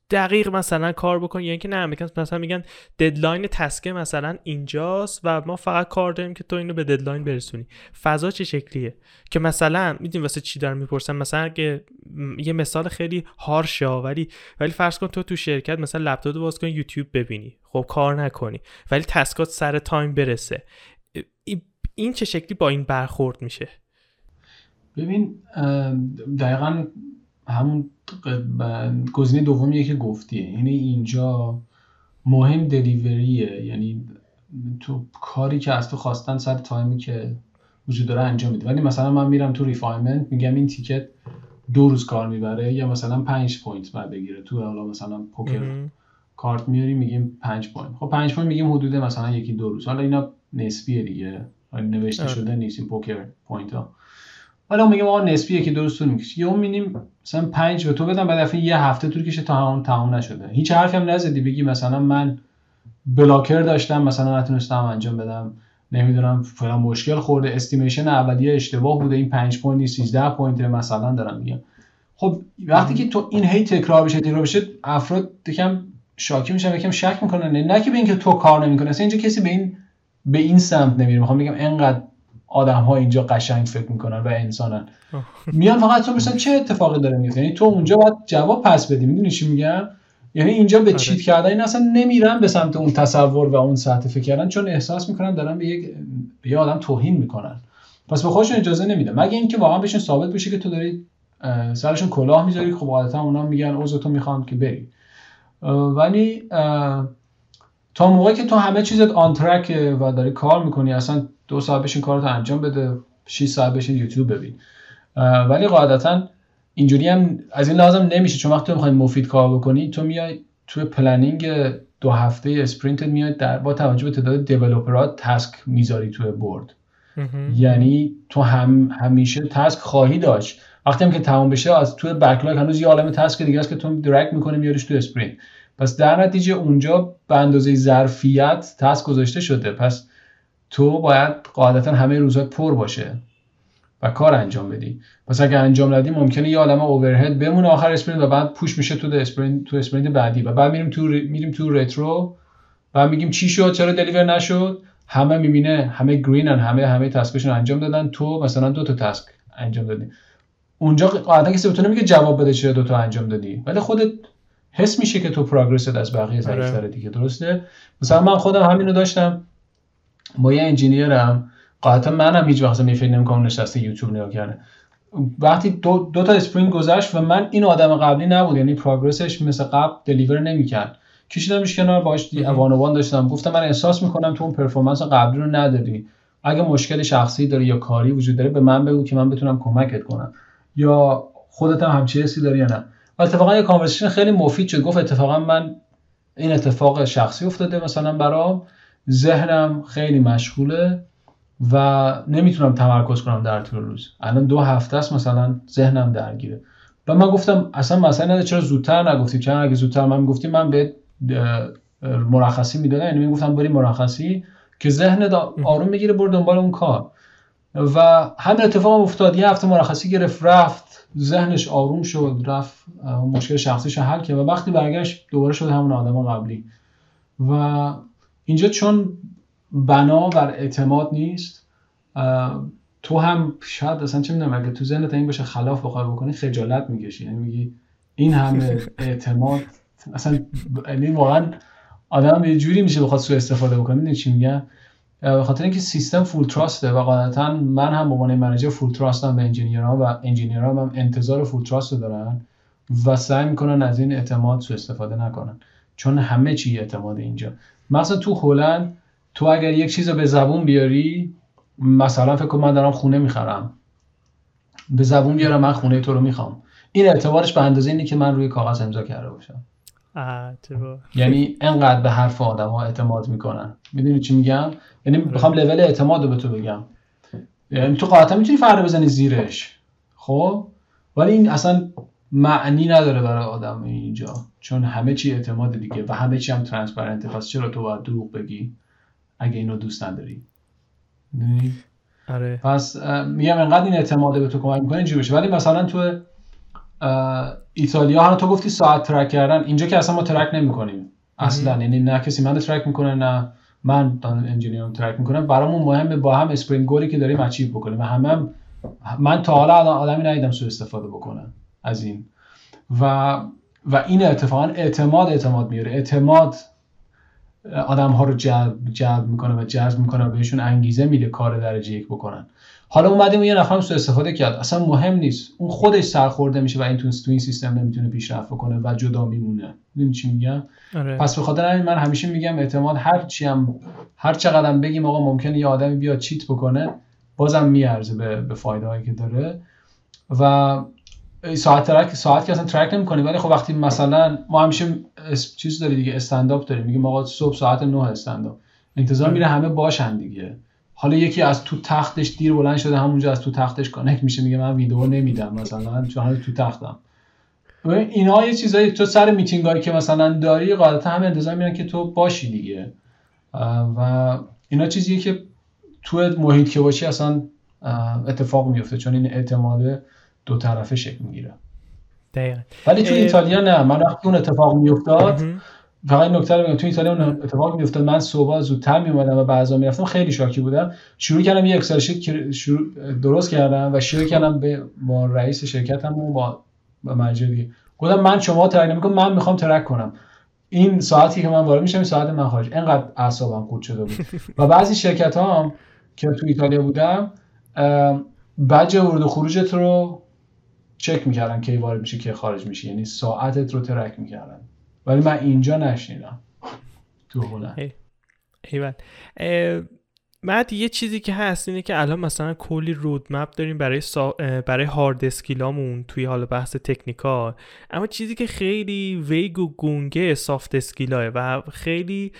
دقیق مثلا کار بکن یعنی که نه مثلا میگن deadline task ه مثلا اینجاست و ما فقط کار داریم که تو اینو به deadline برسونی. فضا چه شکلیه؟ که مثلا می‌دونی واسه چی دارم می‌پرسم مثلا اگه یه مثال خیلی harsh ه ولی ولی فرض کن تو تو شرکت مثلا لپتاپ باز کن یوتیوب ببینی. خب کار نکنی. ولی task ات سر time برسه. این چه شکلی با این برخورد میشه؟ ببین دقیقا همون گزینه دومیه که گفتیه. یعنی اینجا مهم delivery ه یعنی تو کاری که از تو خواستن سر time ی که وجود داره انجام میده. ولی مثلا من میرم تو refinement میگم این ticket دو روز کار می‌بره یا مثلا پنج point بعد بگیره. تو حالا مثلا poker card میاری میگیم پنج point. خب پنج point میگیم حدود مثلا یکی دو روز. حالا اینا نسبیه دیگه. نوشته آره. شده نیست این poker point ها حالا میگم آقا نسبیه که درست طول می‌کشه. یهو می‌بینیم مثلا 5 به تو بدم بعد دفعه یه هفته طول کشه تا همون تمام نشده. هیچ حرفی هم نزدی بگی مثلا من blocker داشتم مثلا نتونستم انجام بدم. نمی‌دونم فلان مشکل خورده. estimation اولیه اشتباه بوده. این 5 point 13 point مثلا دارم میگم. خب وقتی که تو این هی تکرار بشه تکرار بشه افراد یکم شاکی میشن یکم شک می‌کنن. نه, که به اینکه تو کار نمی‌کنه اصلا اینجا کسی به این به این سمت نمیره. می‌خوام بگم انقدر آدم ها اینجا قشنگ فکر می‌کنن و انسانن. میان فقط تو مثلا چه اتفاقی داره میفته یعنی تو اونجا باید جواب پس بدی می‌دونی چی میگم؟ یعنی اینجا به آره. چیت کردن این اصلا نمیرن به سمت اون تصور و اون سطح فکر کردن چون احساس می‌کنن دارن به یک به یه آدم توهین می‌کنن. پس به خودشون اجازه نمیدن مگه اینکه واقعا بهشون ثابت بشه که تو داری سرشون کلاه می‌ذاری خب عادتا اونا میگن اوضاع تو می‌خوام که بری. ولی تا موقعی که تو همه چیزت آن و داری کار می‌کنی اصلا دو ساعت بشین کارتو انجام بده 6 ساعت بشین یوتیوب ببین. ولی قاعدتا اینجوری هم از این لازم نمیشه. چون وقتی تو می‌خوای مفید کار بکنی تو میای توی planning دو هفته sprint میاد در با توجه به تعداد developerها task می‌ذاری توی board یعنی تو هم همیشه task خواهی داشت. وقتی هم که تمام بشه از توی backlog هنوز یه عالم task دیگه است که تو drag می‌کنی میاریش تو sprint پس در نتیجه اونجا به اندازه ظرفیت task گذاشته شده. پس تو باید قاعدتا همه روزات پر باشه و کار انجام بدی. پس اگه انجام ندی ممکنه یه عالمه overhead بمونه آخر sprint و بعد push میشه تو sprint تو sprint بعدی. و بعد میریم تو میریم تو retro و میگیم چی شد؟ چرا deliver نشد؟ همه می‌بینه همه green ن همه همه task شون انجام دادن. تو مثلا دو تا task انجام دادی. اونجا قاعدتا کسی بتونه میگه جواب بده چرا دو تا انجام دادی. ولی خودت حس میشه که تو progress ت از بقیه ضعیف‌تره آره. دیگه درسته؟ مثلا من خودم همینو داشتم. با یه engineer م قاعدتا منم هیچ وقت می فکر نمی‌کنم نشسته یوتیوب نگاه کرده. وقتی دو, دو تا sprint گذشت و من این آدم قبلی نبود یعنی progress ش مثل قبل deliver نمی‌کرد. کشیدمش کنار باش one-on-one داشتم. گفتم من احساس می‌کنم تو اون performance قبلی رو نداری. اگه مشکل شخصی داری یا کاری وجود داره به من بگو که من بتونم کمکت کنم. یا خودت هم همچین حسی داری یا نه. و اتفاقا یه کانورسیشن خیلی مفید شد. گفت اتفاقا من این اتفاق شخصی افتاده مثلا برام. ذهنم خیلی مشغوله و نمی‌تونم تمرکز کنم در طول روز. الان دو هفته است مثلا ذهنم درگیره. و من گفتم اصلا مثلا نداره چرا زودتر نگفتی؟ چرا اگه زودتر من گفتی من به مرخصی می‌دادم. یعنی می‌گفتم بری مرخصی که ذهن آروم می‌گیره بر دنبال اون کار. و همین اتفاق افتاد. یه هفته مرخصی گرفت رفت. ذهنش آروم شد رفت مشکل شخصیش حل کرد و وقتی برگشت دوباره شد همون آدم قبلی. و اینجا چون بنا بر اعتماد نیست تو هم شاید اصلا چه می‌دونم اگه تو ذهنت این باشه خلاف بخوای بکنی خجالت می‌کشی. یعنی میگی این همه اعتماد اصلا یعنی واقعا آدم یه جوری میشه بخواد سو استفاده بکنه. می‌دونی چی میگم؟ به خاطر اینکه سیستم فول تراسته و قاعدتا من هم به عنوان منیجر فول تراستم به انجینیرها و انجینیرها هم انتظار فول تراست دارن و سعی می‌کنن از این اعتماد سو استفاده نکنن. چون همه چی اعتماد اینجا. مثلا تو هلند تو اگر یک چیز رو به زبون بیاری مثلا فکر من دارم خونه می‌خرم. به زبون بیارم من خونه تو رو می‌خوام. این اعتبارش به اندازه اینه که من روی کاغذ امضا کرده باشم. یعنی انقدر به حرف آدم ها اعتماد می‌کنن. می‌دونی چی میگم؟ یعنی. می‌خوام لول اعتماد رو به تو بگم. یعنی تو قاطع می‌تونی فرده بزنی زیرش. خب؟ ولی این اصلا معنی نداره برای آدم اینجا. چون همه چی اعتماد دیگه و همه چی هم transparent ه پس چرا تو باید دروغ بگی اگه اینو دوست نداری؟ آره. پس میگم انقدر این اعتماده به تو کمک می‌کنه اینجوری بشه ولی مثلا تو ایتالیا هم تو گفتی ساعت track کردن اینجا که اصلا ما track نمی‌کنیم. اصلا یعنی نه کسی من track می‌کنه نه من engineer م track می‌کنم. برامون مهمه با هم sprint goal ی که داریم achieve بکنیم. و همه هم من تا حالا آدمی ندیدم سو استفاده بکنم از این. و و این اتفاقا اعتماد اعتماد میاره اعتماد آدم ها رو جلب, جلب می‌کنه و جذب می‌کنه و بهشون انگیزه میده کار درجه یک بکنن. حالا اومدیم و یه نفرم سو استفاده کرد. اصلا مهم نیست. اون خودش سرخورده میشه و این تو این سیستم نمی‌تونه پیشرفت بکنه و جدا میمونه. می‌دونی چی میگم؟ آره. پس به خاطر همین من همیشه میگم اعتماد هر چی هم هر چقدر بگیم آقا ممکنه یه آدمی بیاد چیت بکنه بازم میارزه به, به فایده هایی که داره. و ساعت track ساعت که اصلا track نمی‌کنی ولی خب وقتی مثلا ما همیشه چیز داری دیگه استنداپ داریم. میگیم آقا صبح ساعت 9 استنداپ. انتظار میره همه باشن دیگه. حالا یکی از تو تختش دیر بلند شده همونجا از تو تختش connect میشه میگه من ویدیو نمیدم مثلا چون تو تختم. اینا یه چیزایی تو سر میتینگ که مثلا داری قاعدتا هم انتظار میرن که تو باشی دیگه. و اینا چیزیه که تو محیط که باشی اصلا اتفاق میفته چون این اعتماده دو طرفه شکل می‌گیره. ولی تو ایتالیا نه. من وقتی اون اتفاق میافتاد فقط این نکته رو تو ایتالیا اون اتفاق میافتاد. من صبح زودتر میومدم و بعضا می‌رفتم. خیلی شاکی بودم. شروع کردم یه اکسل شیت شروع درست کردم و شروع کردم به با رئیس شرکتم و با با مجری گفتم من شما ترک نمی‌کنم من می‌خوام ترک کنم. این ساعتی که من وارد میشم ساعت من خارج. اینقدر اعصابم خورد شده بود. و بعضی شرکت هم که تو ایتالیا بودم بج ورود و خروجت رو چک می‌کردن کی وارد میشه کی خارج میشه یعنی ساعتت رو ترک می‌کردن. ولی من اینجا نشنیدم تو هلند بعد یه چیزی که هست اینه که الان مثلا کلی رودمپ داریم برای برای هارد اسکیلامون توی حال بحث تکنیکال اما چیزی که خیلی vague و گنگه soft skill اه و خیلی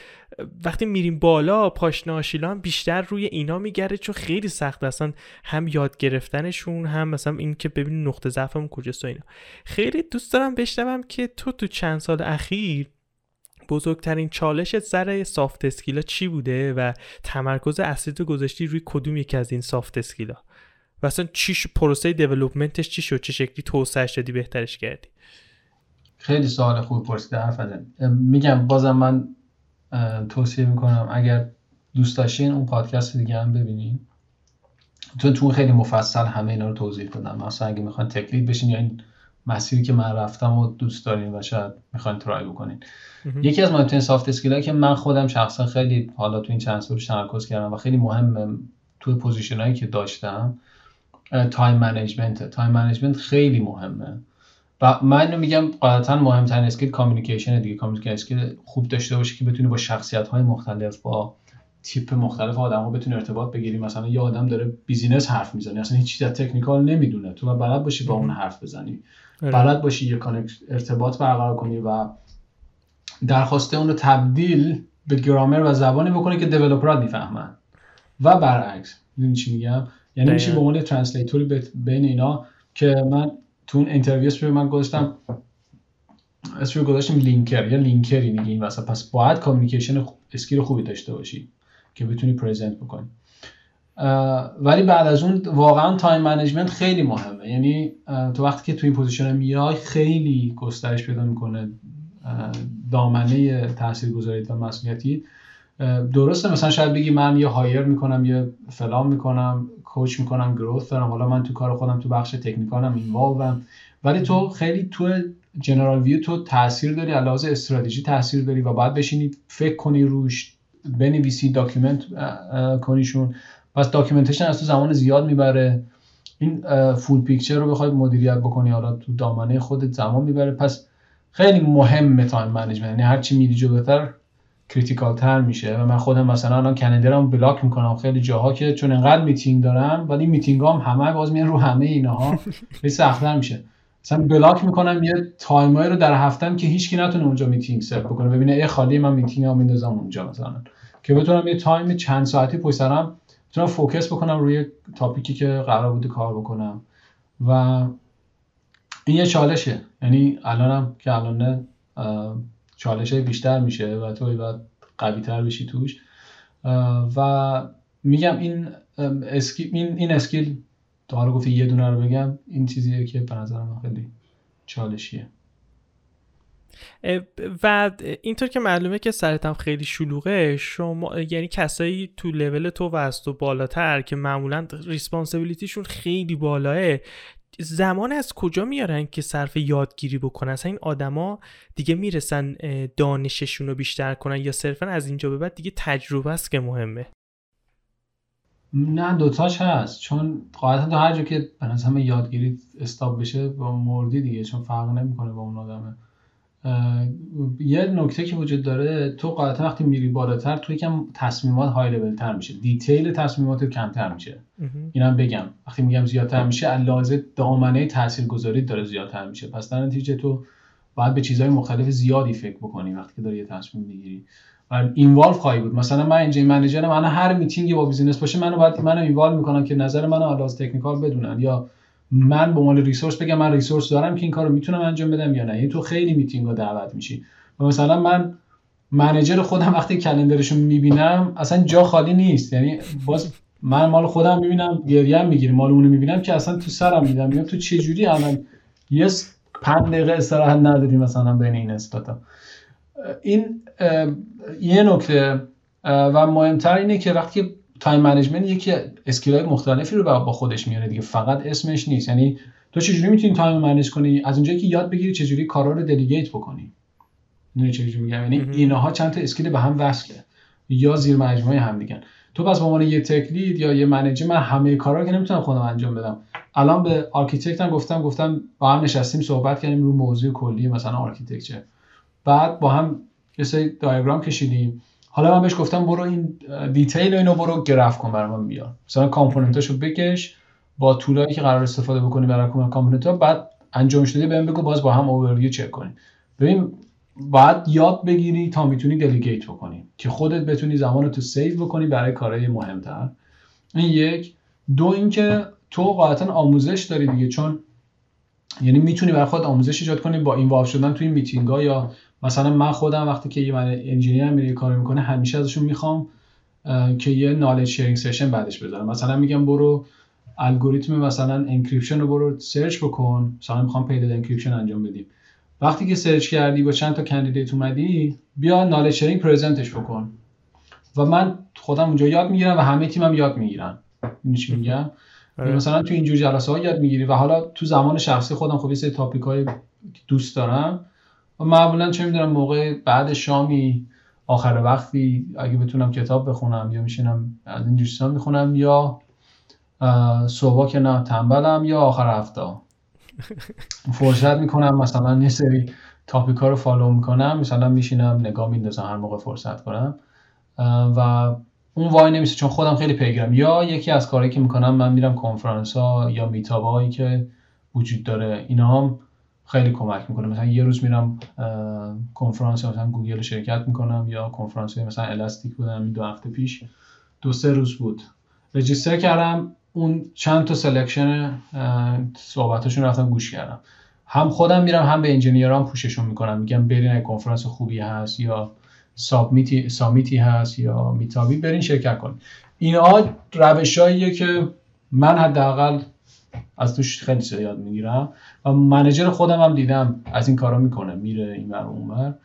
وقتی میریم بالا پاشنه هم بیشتر روی اینا میگره چون خیلی سخت اصلا هم یاد گرفتنشون هم مثلا این که ببینی نقطه ضعفمون کجاست و اینا. خیلی دوست دارم بشنوم که تو تو چند سال اخیر بزرگترین چالش سر soft skill ا چی بوده و تمرکز اصلی تو گذاشتی روی کدوم یکی از این soft skill ا و اصلا چی پروسه دیولپمنتش چی شد؟ چه شکلی توسعهش دادی بهترش کردی؟ خیلی سوال خوب پرسیده حرف میگم بازم من توصیه می‌کنم اگر دوست داشتین اون پادکست دیگه هم ببینین. تو تو خیلی مفصل همه اینا رو توضیح دادم. مثلا اگه می‌خواین تکلیف بشین یا این مسیری که من رفتم و دوست دارین و شاید می‌خواین ترای بکنین. یکی از مهمترین سافت اسکیل که من خودم شخصا خیلی حالا تو این چند سال تمرکز کردم و خیلی مهمه توی position هایی که داشتم time management time management خیلی مهمه. و من اینو میگم قاعدتا مهمترین skill communication دیگه. communication skill خوب داشته باشی که بتونی با شخصیت های مختلف با تیپ مختلف آدم ها بتونی ارتباط بگیری. مثلا یه آدم داره business حرف می‌زنه اصلا هیچ چیز technical نمی‌دونه. تو بلد باشی با اون حرف بزنی. بلد باشی یه ارتباط برقرار کنی و درخواسته اون رو تبدیل به گرامر و زبانی بکنه که developer ات می‌فهمن. و برعکس می‌دونی چی میگم؟ یعنی میشه به عنوان translator ی بین اینا که من تو اون interview من گذاشتم اسم گذاشتم linker. یا linker ی میگه این واسه پس باید communication skill خوبی داشته باشی که بتونی present بکنی. ولی بعد از اون واقعا time management خیلی مهمه. یعنی تو وقتی که توی این position میای خیلی گسترش پیدا می‌کنه دامنه تاثیرگذاری و مسئولیتی. درسته مثلا شاید بگی من یه hire می‌کنم یه فلان می‌کنم coach می‌کنم growth دارم. حالا من تو کار خودم تو بخش technical م involve م ولی تو خیلی تو general view تو تاثیر داری رو استراتژی تاثیر داری و باید بشینی فکر کنی روش بنویسی document کنیشون. پس documentation از تو زمان زیاد می‌بره. این full picture رو بخوای مدیریت بکنی حالا تو دامنه خودت زمان می‌بره. پس خیلی مهمه time management یعنی هرچی میری جلوتر critical تر میشه. و من خودم مثلا الان calendar م block می‌کنم. خیلی جاها که چون انقدر میتینگ دارم ولی میتینگ هم همه باز میان رو همه اینها. خیلی سختتر میشه. مثلا block می‌کنم یه time ایی رو در هفته‌م که هیچکی نتونه اونجا میتینگ سرت بکنه. ببینه ای خالی من میتینگ هم میندازم اونجا مثلا. که بتونم یه time چند ساعتی پشت سرم بتونم focus بکنم روی topic ی که قرار بوده کار بکنم. و این یه چالشه. یعنی الانم که الان چالش های بیشتر میشه و توی باید قوی تر بشی توش. و میگم این skill این, این skill تو حالا گفتی یه دونه رو بگم این چیزیه که به نظر خیلی چالشیه. و اینطور که معلومه که سرتم خیلی شلوغه شما یعنی کسایی تو لول تو و از تو بالاتر که معمولا responsibility شون خیلی بالاه زمان از کجا میارن که صرف یادگیری بکنن؟ اصلا این آدما دیگه می‌رسن دانششون رو بیشتر کنن یا صرفا از اینجا به بعد دیگه تجربه است که مهمه؟ نه دوتاش هست. چون قاعدتا تو هر جا که به همه یادگیری استاب بشه با مردی دیگه چون فرق نمی‌کنه با اون آدمه. یه نکته که وجود داره تو قاعدتا وقتی میری بالاتر تو یکم تصمیمات های لول تر میشه. دیتیل تصمیمات کمتر میشه. اینم بگم. وقتی میگم زیادتر میشه علاوه دامنه تاثیرگذاری داره زیادتر میشه. پس در نتیجه تو باید به چیزهای مختلف زیادی فکر بکنی وقتی که داری یه تصمیم می‌گیری. و involve خواهی بود. مثلا من اینجا منیجرم من هر میتینگی با business باشه منو باید منو involve می‌کنم که نظر منو علاوه technical بدونن یا من به عنوان resource بگم من resource دارم که این کارو می‌تونم انجام بدم یا نه. یعنی تو خیلی میتینگ رو دعوت میشی. و مثلا من manager خودم وقتی calendar شون می‌بینم اصلا جا خالی نیست. یعنی باز من مال خودم می‌بینم گریه می‌گیره مال اونو می‌بینم که اصلا تو سرم می‌زنم. میگم تو چه جوری الان یه پنج دقیقه استراحت نداری مثلا بین این spot ا این یه نکته و مهمتر اینه که وقتی time management یکی skill های مختلفی رو با خودش میاره دیگه. فقط اسمش نیست. یعنی تو چجوری می‌تونی time manage کنی؟ از اونجایی که یاد بگیری چجوری کارا رو delegate بکنی. نه چجوری میگم؟ یعنی اینها چند تا skill به هم وصله. یا زیر مجموعه هم دیگه. تو پس به عنوان یه tech lead یا یه manager من همه کارا که نمی‌تونم خودم انجام بدم. الان به architect هم گفتم گفتم با هم نشستیم صحبت کردیم رو موضوع کلی مثلا architecture بعد با هم یه سری diagram کشیدیم. حالا من بهش گفتم برو این detail اینو برو گرف کن برام بیار مثلا component اشو بکش با tool ایی که قرار استفاده بکنی برای component ها بعد انجام شده بهم بگو باز با هم overview check کنیم. ببین باید یاد بگیری تا می‌تونی delegate بکنی که خودت بتونی زمان تو save بکنی برای کارهای مهمتر. این یک. دو اینکه تو قاعدتا آموزش داری دیگه چون یعنی می‌تونی برای خود آموزش ایجاد کنی با این شدن توی میتینگ ها یا مثلا من خودم وقتی که یه من engineer میره کار می‌کنه همیشه ازشون می‌خوام که یه knowledge sharing session بعدش بذارم. مثلا میگم برو الگوریتم مثلا encryption رو برو search بکن. مثلا می‌خوام پیدا encryption انجام بدیم. وقتی که سرچ کردی با چند تا کندیدیت اومدی بیا نالج شیرینگ پرزنتش بکن. و من خودم اونجا یاد می‌گیرم و همه تیمم یاد می‌گیرن. چی میگم؟ آره. مثلا تو اینجور جلسه ها یاد می‌گیری و حالا تو زمان شخصی خودم خب یه سری تاپیک های دوست دارم. و معمولا چه می‌دونم موقع بعد شامی آخر وقتی اگه بتونم کتاب بخونم یا میشینم از این چیزا می‌خونم یا صبح که نه تنبلم یا آخر هفته. فرصت می‌کنم مثلا یه سری topic ها رو follow می‌کنم مثلا میشینم نگاه میندازم هر موقع فرصت کنم. و اون وای نمیشه چون خودم خیلی پیگیرم. یا یکی از کارهایی که می‌کنم من میرم کنفرانس ها یا meetup هایی که وجود داره اینا هم خیلی کمک می‌کنه. مثلا یه روز میرم کنفرانس مثلا گوگل شرکت می‌کنم یا کنفرانس مثلا Elastic بودم دو هفته پیش. دو سه روز بود. register کردم اون چند تا selection صحبتاشون رفتم گوش کردم. هم خودم میرم هم به engineer ان push شون می‌کنم. میگم برین کنفرانس خوبی هست یا submit ی summit ی هست یا meetup ی برین شرکت کن اینها روشاییه که من حداقل از توش خیلی یاد می‌گیرم. و manager خودم هم دیدم از این کارا می‌کنه میره این ور اون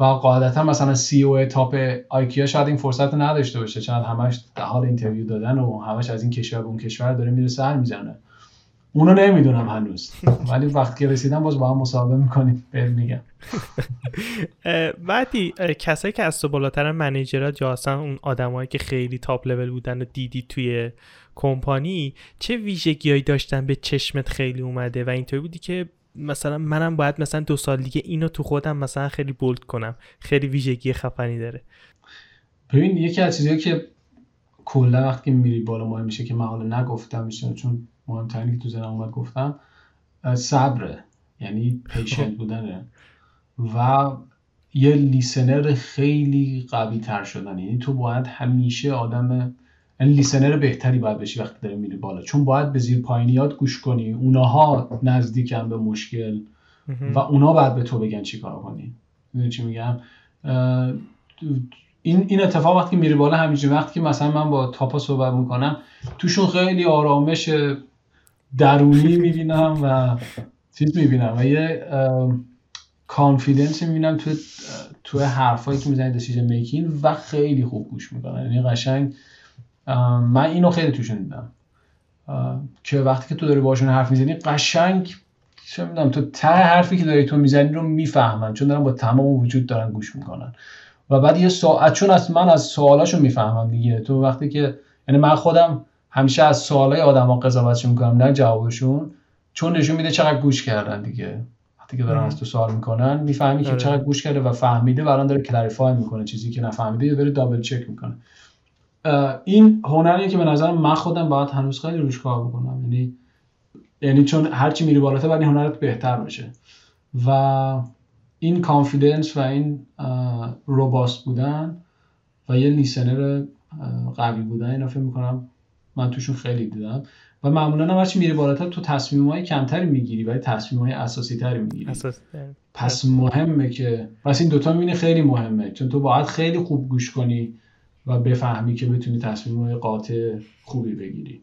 و قاعدتا مثلا CEO تاپ IKEA شاید این فرصت نداشته باشه. چون همش در حال interview دادن و همش از این کشور به اون کشور داره میره سر می‌زنه. اونو نمی‌دونم هنوز. ولی وقتی که رسیدم باز با هم مصاحبه می‌کنیم بهت میگم. بعدی کسایی که از تو بالاتر منیجرات یا اصلا اون آدمایی که خیلی تاپ لول بودن و دیدی توی کمپانی چه ویژگیهایی داشتن به چشمت خیلی اومده و اینطوری بودی که مثلا منم باید مثلا دو سال دیگه اینو تو خودم مثلا خیلی بولد کنم. خیلی ویژگی خفنی داره. ببین یکی از چیزایی که کلا وقتی میری بالا مهم میشه که من حالا نگفتم میشه چون مهمترینی که تو ذهنم اومد گفتم صبره. یعنی پیشنت بودنه. و یه لیسنر خیلی قوی تر شدن. یعنی تو باید همیشه آدم یعنی لیسنر بهتری باید بشی وقتی داری میری بالا. چون باید به زیر پایینیات گوش کنی. اوناها نزدیکن به مشکل. و اونا باید به تو بگن چی کار کنی. می‌دونی چی میگم؟ این این اتفاق وقتی میری بالا همیشه وقتی که مثلا من با top ا صحبت می‌کنم توشون خیلی آرامش درونی می‌بینم و چیز می‌بینم. و یه confidence می‌بینم تو تو حرفایی که می‌زنی decision making و خیلی خوب گوش می‌کنن. یعنی قشنگ من اینو خیلی توشون دیدم که وقتی که تو داری باشون حرف می‌زنی قشنگ چه می‌دونم تو ته حرفی که داری تو می‌زنی رو می‌فهمن چون دارن با تمام وجود دارن گوش می‌کنن. و بعد یه سوال چون از من از سوالاشو می‌فهمم دیگه. تو وقتی که یعنی من خودم همیشه از سوالای آدما قضاوتش می‌کنم نه جوابشون. چون نشون میده چقدر گوش کردن دیگه. وقتی که دارن از تو سوال می‌کنن می‌فهمی که آره. چقدر گوش کرده و فهمیده بران داره کلریفای می‌کنه چیزی که نفهمیده یا داره دابل چک می‌کنه. این هنریه که به نظرم من خودم باید هنوز خیلی روش کار بکنم. یعنی یعنی چون هرچی میری بالاتر باید این هنرت بهتر بشه و این کانفیدنس و این روباست بودن و یه لیسنر قوی بودن اینا فکر می‌کنم من توشون خیلی دیدم. و معمولا هم هرچی میری بالاتر تو تصمیم های کمتری می‌گیری ولی تصمیم های اساسی تری می‌گیری پس مهمه که پس این دوتا می‌بینی خیلی مهمه. چون تو باید خیلی خوب گوش کنی. و بفهمی که بتونی تصمیم قاطع خوبی بگیری.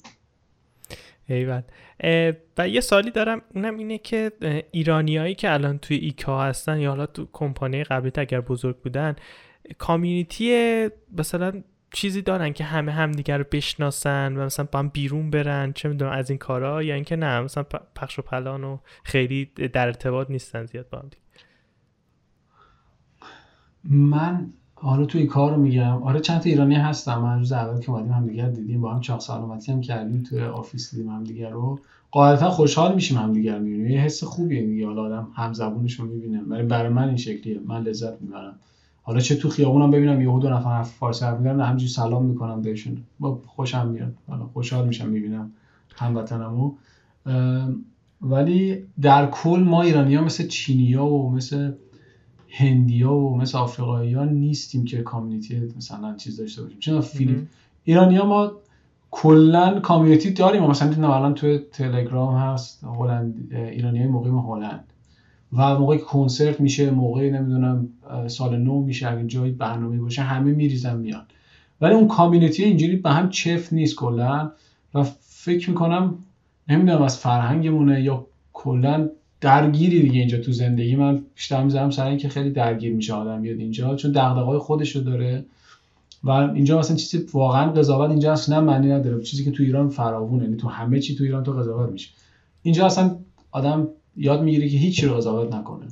ایول و یه سوالی دارم اونم اینه که ایرانیایی که الان توی IKEA هستن یا حالا تو کمپانی قبلی اگر بزرگ بودن community مثلا چیزی دارن که همه همدیگر رو بشناسن و مثلا با هم بیرون برن چه می‌دونم از این کارا یا اینکه نه مثلا پخش و پلان و خیلی در ارتباط نیستن زیاد با هم من حالا توی کار رو میگم آره چند تا ایرانی هستم. من روز اول که اومدیم هم دیگر دیدیم. با هم چاق سلامتی هم کردیم توی آفیس دیدیم هم دیگر رو. قاعدتا خوشحال میشیم هم دیگر می‌بینیم. یه حس خوبیه دیگه. حالا آدم هم زبونش رو می‌بینه. برای برای من این شکلیه. من لذت می‌برم. حالا چه تو خیابونم ببینم یهو دو نفر فارسی حرف می‌زنن همینجوری سلام می‌کنم بهشون. با خوشم میاد. حالا خوشحال میشم می‌بینم هموطنمو. ولی در کل ما ایرانی ها مثل چینی ها و مثل هندی ها و مثل آفریقایی ها نیستیم که کامیونیتی مثلا چیز داشته باشیم. چون فیلیپ ایرانی ها ما کلا کامیونیتی داریم. مثلا دیدم الان تو تلگرام هست هلند ایرانی های مقیم هلند. و موقعی که کنسرت میشه موقعی نمی‌دونم سال نو میشه اگه جایی برنامه باشه همه میریزن میان. ولی اون کامیونیتی اینجوری به هم چفت نیست کلا. و فکر می‌کنم نمی‌دونم از فرهنگمونه یا کلا درگیری دیگه اینجا تو زندگی. من بیشتر می‌ذارم سر اینکه خیلی درگیر میشه آدم بیاد اینجا چون دغدغه‌های خودشو داره و اینجا مثلا چیزی واقعا قضاوت اینجا اصلا معنی نداره. چیزی که تو ایران فراوونه یعنی تو همه چی تو ایران تو قضاوت میشه. اینجا اصلا آدم یاد می‌گیره که هیچی رو قضاوت نکنه.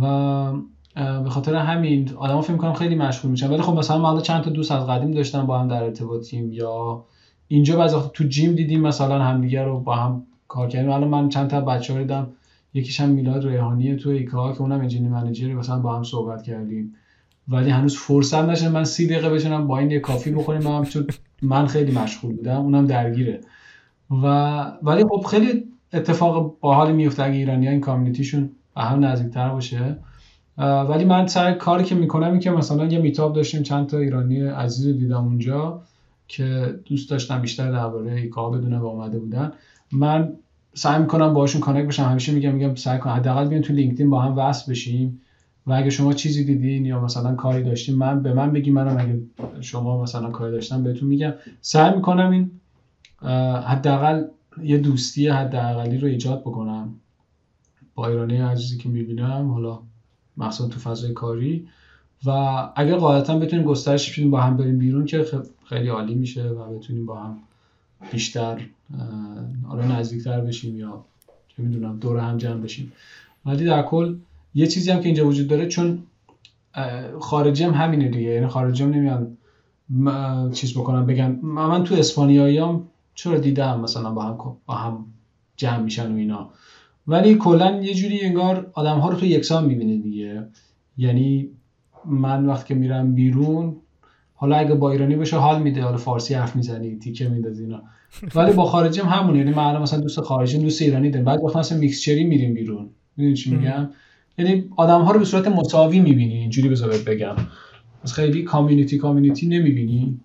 و به خاطر همین آدما فکر می‌کنم خیلی مشغول میشن. ولی خب مثلا من چند تا دوست از قدیم داشتم با هم در ارتباطیم یا اینجا بعضی تو جیم دیدیم مثلا همدیگه رو با هم کار کردیم. الان من چند تا بچه‌ها دیدم یکیش هم میلاد ریحانی تو ایکا که اونم انجینیر منیجر مثلا با هم صحبت کردیم. ولی هنوز فرصت نشه من سی دقیقه بشنم با این یه coffee بخوریم هم چون من خیلی مشغول بودم اونم درگیره. و ولی خب خیلی اتفاق باحالی میفته اگه ایرانی ها این community شون به هم نزدیکتر باشه. ولی من سر کاری که می‌کنم این که مثلا یه meetup داشتیم چند تا ایرانی عزیز دیدم اونجا که دوست داشتم بیشتر درباره IKEA بدونه و اومده بودن. من سعی می‌کنم باشون connect بشم. همیشه میگم میگم سعی کن حداقل بیان تو LinkedIn با هم وصل بشیم و اگه شما چیزی دیدین یا مثلا کاری داشتین من به من بگی منم اگه شما مثلا کاری داشتم بهتون میگم. سعی می‌کنم این حداقل یه دوستی حداقلی رو ایجاد بکنم. با ایرانی عزیزی که می‌بینم حالا مخصوصا تو فضای کاری. و اگر قاعدتا بتونیم گسترش بدیم با هم بریم بیرون که خیلی عالی میشه و بتونیم با هم بیشتر حالا نزدیکتر بشیم یا چه می‌دونم دور هم جمع بشیم. ولی در کل یه چیزی هم که اینجا وجود داره چون خارجی هم همینه دیگه. یعنی خارجی هم نمیان چیز بکنم بگن من تو اسپانیایی هم چرا دیدم مثلا با هم با هم جمع میشن و اینا. ولی کلا یه جوری انگار آدم ها رو تو یکسان می‌بینه دیگه. یعنی من وقتی که میرم بیرون حالا اگه با ایرانی بشه حال میده حالا فارسی حرف می‌زنی تیکه میندازی اینا. ولی با خارجی هم همونه یعنی من مثلا دوست خارجی دوست ایرانی دارم بعد وقت مثلا میکسچری میریم بیرون. می‌دونی چی میگم؟ یعنی آدم ها رو به صورت مساوی می‌بینی اینجوری بذار بگم. از خیلی کامیونیتی کامیونیتی نمی‌بینی.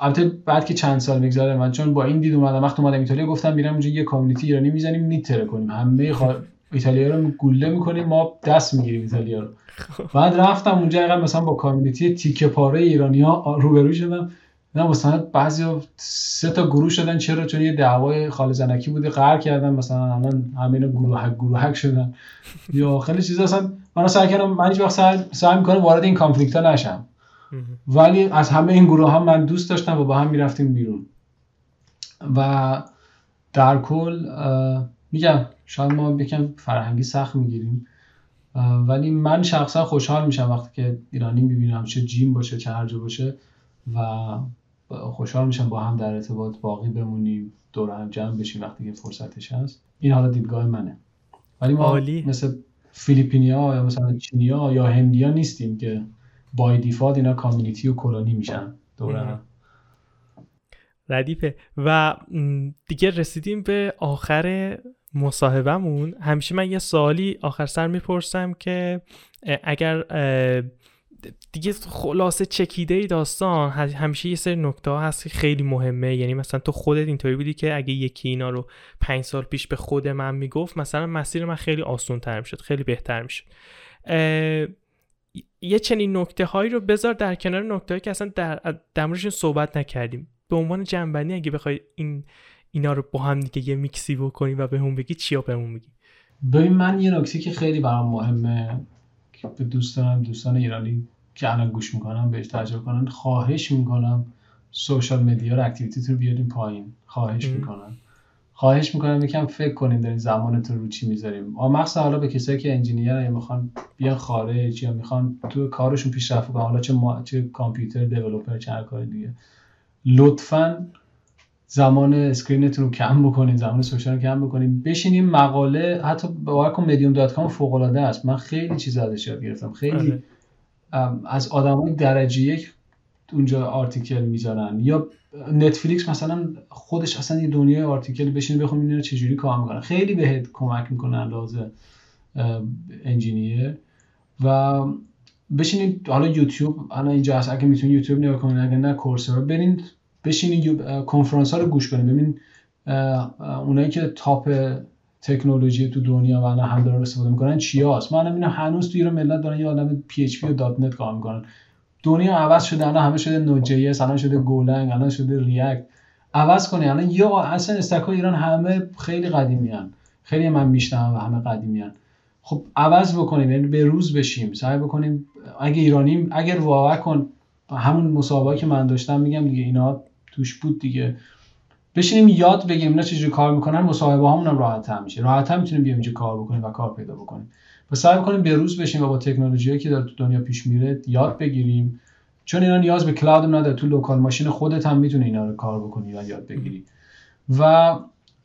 البته بعد که چند سال میگذره من چون با این دید اومدم وقت اومدم ایتالیا گفتم میرم اونجا یه کامیونیتی ایرانی می‌زنیم نیتره کنیم. همه خوا... ایتالیا رو گوله می‌کنیم ما دست می‌گیریم ایتالیا رو. بعد رفتم اونجا اینقدر مثلا با کامیونیتی تیکه پاره ایرانی ها روبرو شدم. نه مثلا بعضی سه تا گروه شدن چرا؟ چون یه دعوای خال زنکی بوده قهر کردن مثلا الان همه اینا گروهک گروهک شدن. یا خیلی چیزا اصلا من سعی کردم من هیچ وقت سعی می‌کنم وارد این کانفلیکت ها نشم ولی از همه این گروه هم من دوست داشتم و با هم می‌رفتیم بیرون. و در کل میگم شاید ما یکم فرهنگی سخت می‌گیریم. ولی من شخصا خوشحال میشم وقتی که ایرانی می‌بینم چه جیم باشه چه هر باشه و خوشحال میشم با هم در ارتباط باقی بمونیم دور هم جمع بشیم وقتی که فرصتش هست. این حالا دیدگاه منه. ولی ما عالی. مثل فیلیپینیا یا مثلا چینیا یا هندیا نیستیم که بای دیفالت اینا کامیونیتی و کلونی میشن دور ردیفه. و دیگه رسیدیم به آخر مصاحبهمون همیشه من یه سوالی آخر سر می‌پرسم که اگر دیگه خلاصه چکیده داستان همیشه یه سری نکته هست که خیلی مهمه. یعنی مثلا تو خودت اینطوری بودی که اگه یکی اینا رو پنج سال پیش به خود من می‌گفت مثلا مسیر من خیلی آسون تر می‌شد خیلی بهتر می‌شد. یه چنین نکته هایی رو بذار در کنار نکته هایی که اصلا در, در صحبت نکردیم. به عنوان جنبندی اگه بخوای این اینا رو با هم دیگه یه میکسی بکنیم و به هم بگی چیا به هم بگی؟ ببین من یه نکته که خیلی برام مهمه که به دوستانم دوستان ایرانی که الان گوش می‌کنم بهش تجربه کنن خواهش می‌کنم social media رو activity رو بیاریم پایین. خواهش می‌کنم. خواهش می‌کنم یکم فکر کنیم دارین زمانتون رو چی می‌ذاریم مخصوصا حالا به کسایی که engineer یا می‌خوان بیان خارج یا می‌خوان تو کارشون پیشرفت کنن. حالا چه ما... چه کامپیوتر developer چه هر کار دیگه. لطفا زمان screen تون رو کم بکنین زمان social رو کم بکنین. بشینیم مقاله حتی با Medium dot com فوق العاده است. من خیلی چیز ازش یاد گرفتم. خیلی آره. از آدمای درجه یک اونجا article می‌ذارن. یا Netflix مثلا خودش اصلا یه دنیای article بشین بخون اینا چجوری کار می‌کنن خیلی بهت کمک می‌کنن as an engineer. و بشینید حالا یوتیوب الان اینجا هست. اگه می‌تونید یوتیوب نگاه کنید اگه نه Coursera برین. بشینید کنفرانس ها رو گوش کنید ببین اونایی که top technology تو دنیا و الان هم دارن استفاده می‌کنن چی هست من نمی‌دونم هنوز تو ایران ملت دارن یه آدم PHP و .NET کار می‌کنن. دنیا عوض شده الان همه شده Node.js الان شده Golang الان شده React عوض کنه الان یا اصلا stack ایران همه خیلی قدیمی خیلی من می‌شنوم و همه قدیمی خب عوض بکنیم. یعنی به روز بشیم. سعی بکنیم. اگه ایرانیم اگر واقعا کن همون مصاحبه که من داشتم میگم دیگه اینا توش بود دیگه. بشینیم یاد بگیریم اینا چجوری کار می‌کنن مصاحبه هامون راحت هم میشه. راحت هم می‌تونیم بیایم اینجا کار بکنیم و کار پیدا بکنیم. و سعی بکنیم به روز بشیم و با تکنولوژی که داره تو دنیا پیش میره یاد بگیریم. چون اینا نیاز به cloud نداره تو local machine خودت هم می‌تونی اینا رو کار بکنی و یاد بگیری. و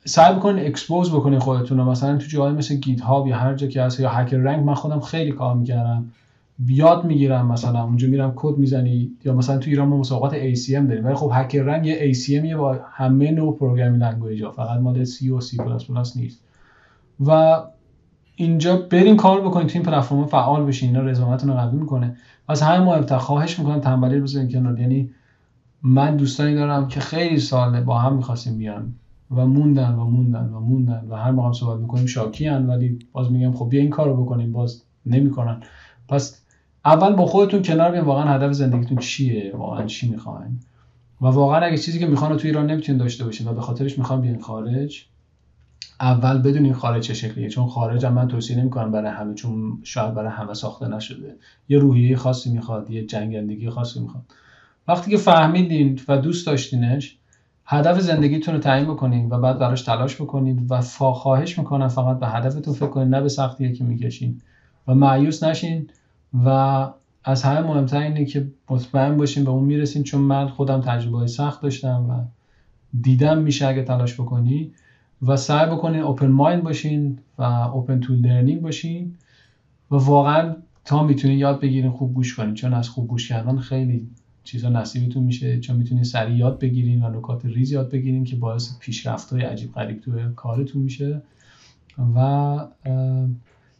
سعی بکنین expose بکنین خودتون رو. مثلا تو جایی مثل GitHub یا هر جا که هست یا HackerRank من خودم خیلی کار می‌کردم. یاد می‌گیرم مثلا اونجا میرم کد می‌زنی یا مثلا تو ایران ما مسابقات ACM داریم ولی خب HackerRank یه ACM با همه نوع programming language ها فقط مال C و C++ نیست. و اینجا برین کار بکنید تو این پلتفرم فعال بشین اینا رزومتون رو قوی می‌کنه. واسه همین مهمتر خواهش می‌کنم تنبلی بزنین کنار. یعنی من دوستانی دارم که خیلی ساله با هم می‌خواستیم بیان و موندن و موندن و موندن و هر موقع صحبت می‌کنیم شاکی‌ان ولی باز میگم خب بیا این کارو بکنیم باز نمی‌کنن. پس اول با خودتون کنار بیان واقعا هدف زندگیتون چیه؟ واقعا چی می‌خواین؟ و واقعا اگه چیزی که می‌خوان تو ایران نمی‌تونین داشته باشین و به خاطرش می‌خوان بیان خارج اول بدونین خارج چه شکلیه. چون خارج هم من توصیه نمی‌کنم برای همه چون شاید برای همه ساخته نشده. یه روحیه خاصی می‌خواد یه جنگندگی خاصی می‌خواد. وقتی که فهمیدین و دوست داشتینش هدف زندگیتون رو تعیین بکنید و بعد براش تلاش بکنید و خواهش می‌کنم فقط به هدفتون فکر کنید نه به سختیه که می‌کشین. و معیوس نشین. و از همه مهمتر اینه که مطمئن باشین به اون می‌رسین چون من خودم تجربه سخت داشتم و دیدم میشه اگه تلاش بکنی و سعی بکنین اوپن مایند باشین و اوپن تو لرنینگ باشین و واقعا تا می‌تونین یاد بگیرین خوب گوش کنین چون از خوب گوش کردن خیلی چیزا نصیبتون میشه چون می‌تونین سریع یاد بگیرین و نکات ریز یاد بگیرین که باعث پیشرفت های عجیب غریب توی کارتون میشه. و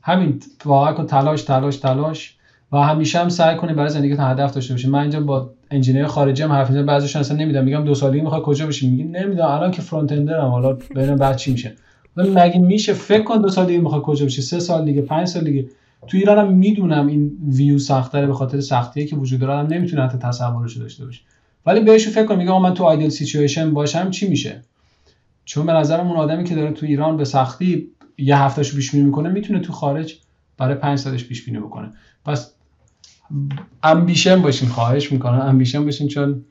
همین واقعا تلاش تلاش تلاش. و همیشه هم سعی کنید برای زندگیتون هدف داشته باشین من اینجا با engineer خارجی هم حرف می‌زنم. بعضیشون اصلا نمی‌دونم میگم دو سالی می‌خواد کجا بشین میگه نمی‌دونم. الان که front-ender ام. حالا ببینم بعد چی میشه. مگه میشه فکر کن دو سال دیگه می‌خواد کجا بشی؟ سه سال دیگه پنج سال دیگه. تو ایران هم می‌دونم این ویو سختره به خاطر سختیه که وجود داره. هم نمی‌تونه حتی تصورش داشته باشه ولی بهش فکر کن. میگه من تو ideal situation باشم چی میشه؟ چون به نظرم اون آدمی که داره تو ایران به سختی یه هفتهشو پیش بینی می‌کنه می‌تونه تو خارج برای پنج سالش پیش بینی بکنه. پس امبیشن باشین خواهش می‌کنم. امبیشن باشین چون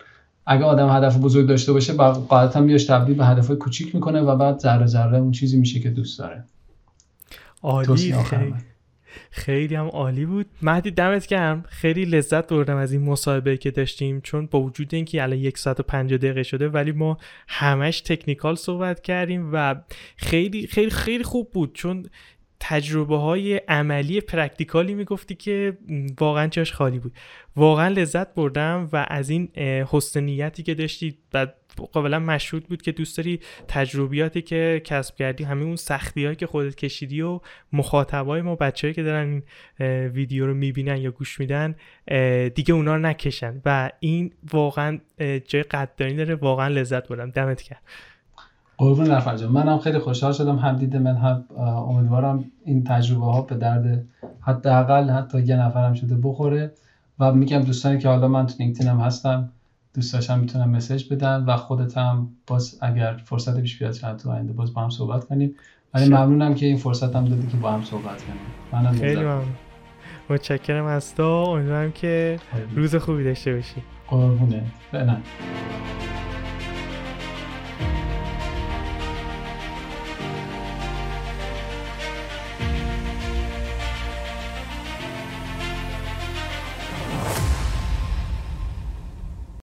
اگه آدم هدف بزرگ داشته باشه قاعدتا بیاش تبدیل به هدف کوچیک می‌کنه و بعد ذره ذره اون چیزی میشه که دوست داره. عالی خیلی. خیلی هم عالی بود. مهدی دمت گرم. خیلی لذت بردم از این مصاحبه که داشتیم چون با وجود اینکه الان یک ساعت و پنج دقیقه شده ولی ما همش technical صحبت کردیم و خیلی خیلی خیلی خوب بود. چون تجربه های عملی practical ی می‌گفتی که واقعا جاش خالی بود. واقعا لذت بردم و از این حسن نیتی که داشتی و کاملا مشهود بود که دوست داری تجربیاتی که کسب کردی همه اون سختی هایی که خودت کشیدی و مخاطبای ما بچههایی که دارن این ویدیو رو می‌بینن یا گوش میدن دیگه اونا رو نکشن. و این واقعا جای قدردانی داره. واقعا لذت بردم. دمت کرد قربون رفت منم خیلی خوشحال شدم. هم دید من هم امیدوارم این تجربه ها به درد حداقل حتی یه نفرم شده بخوره. و میگم دوستانی که حالا من تو لینکدین هم هستم دوست داشتم می‌تونم مسیج بدن و خودت هم باز اگر فرصت پیش بیاد شاید تو آینده باز با هم صحبت کنیم. ولی ممنونم که این فرصت هم دادی که با هم صحبت کنیم. منم خیلی ممنون. متشکرم از تو. امیدوارم که روز خوبی داشته باشی. قربونه. فعلا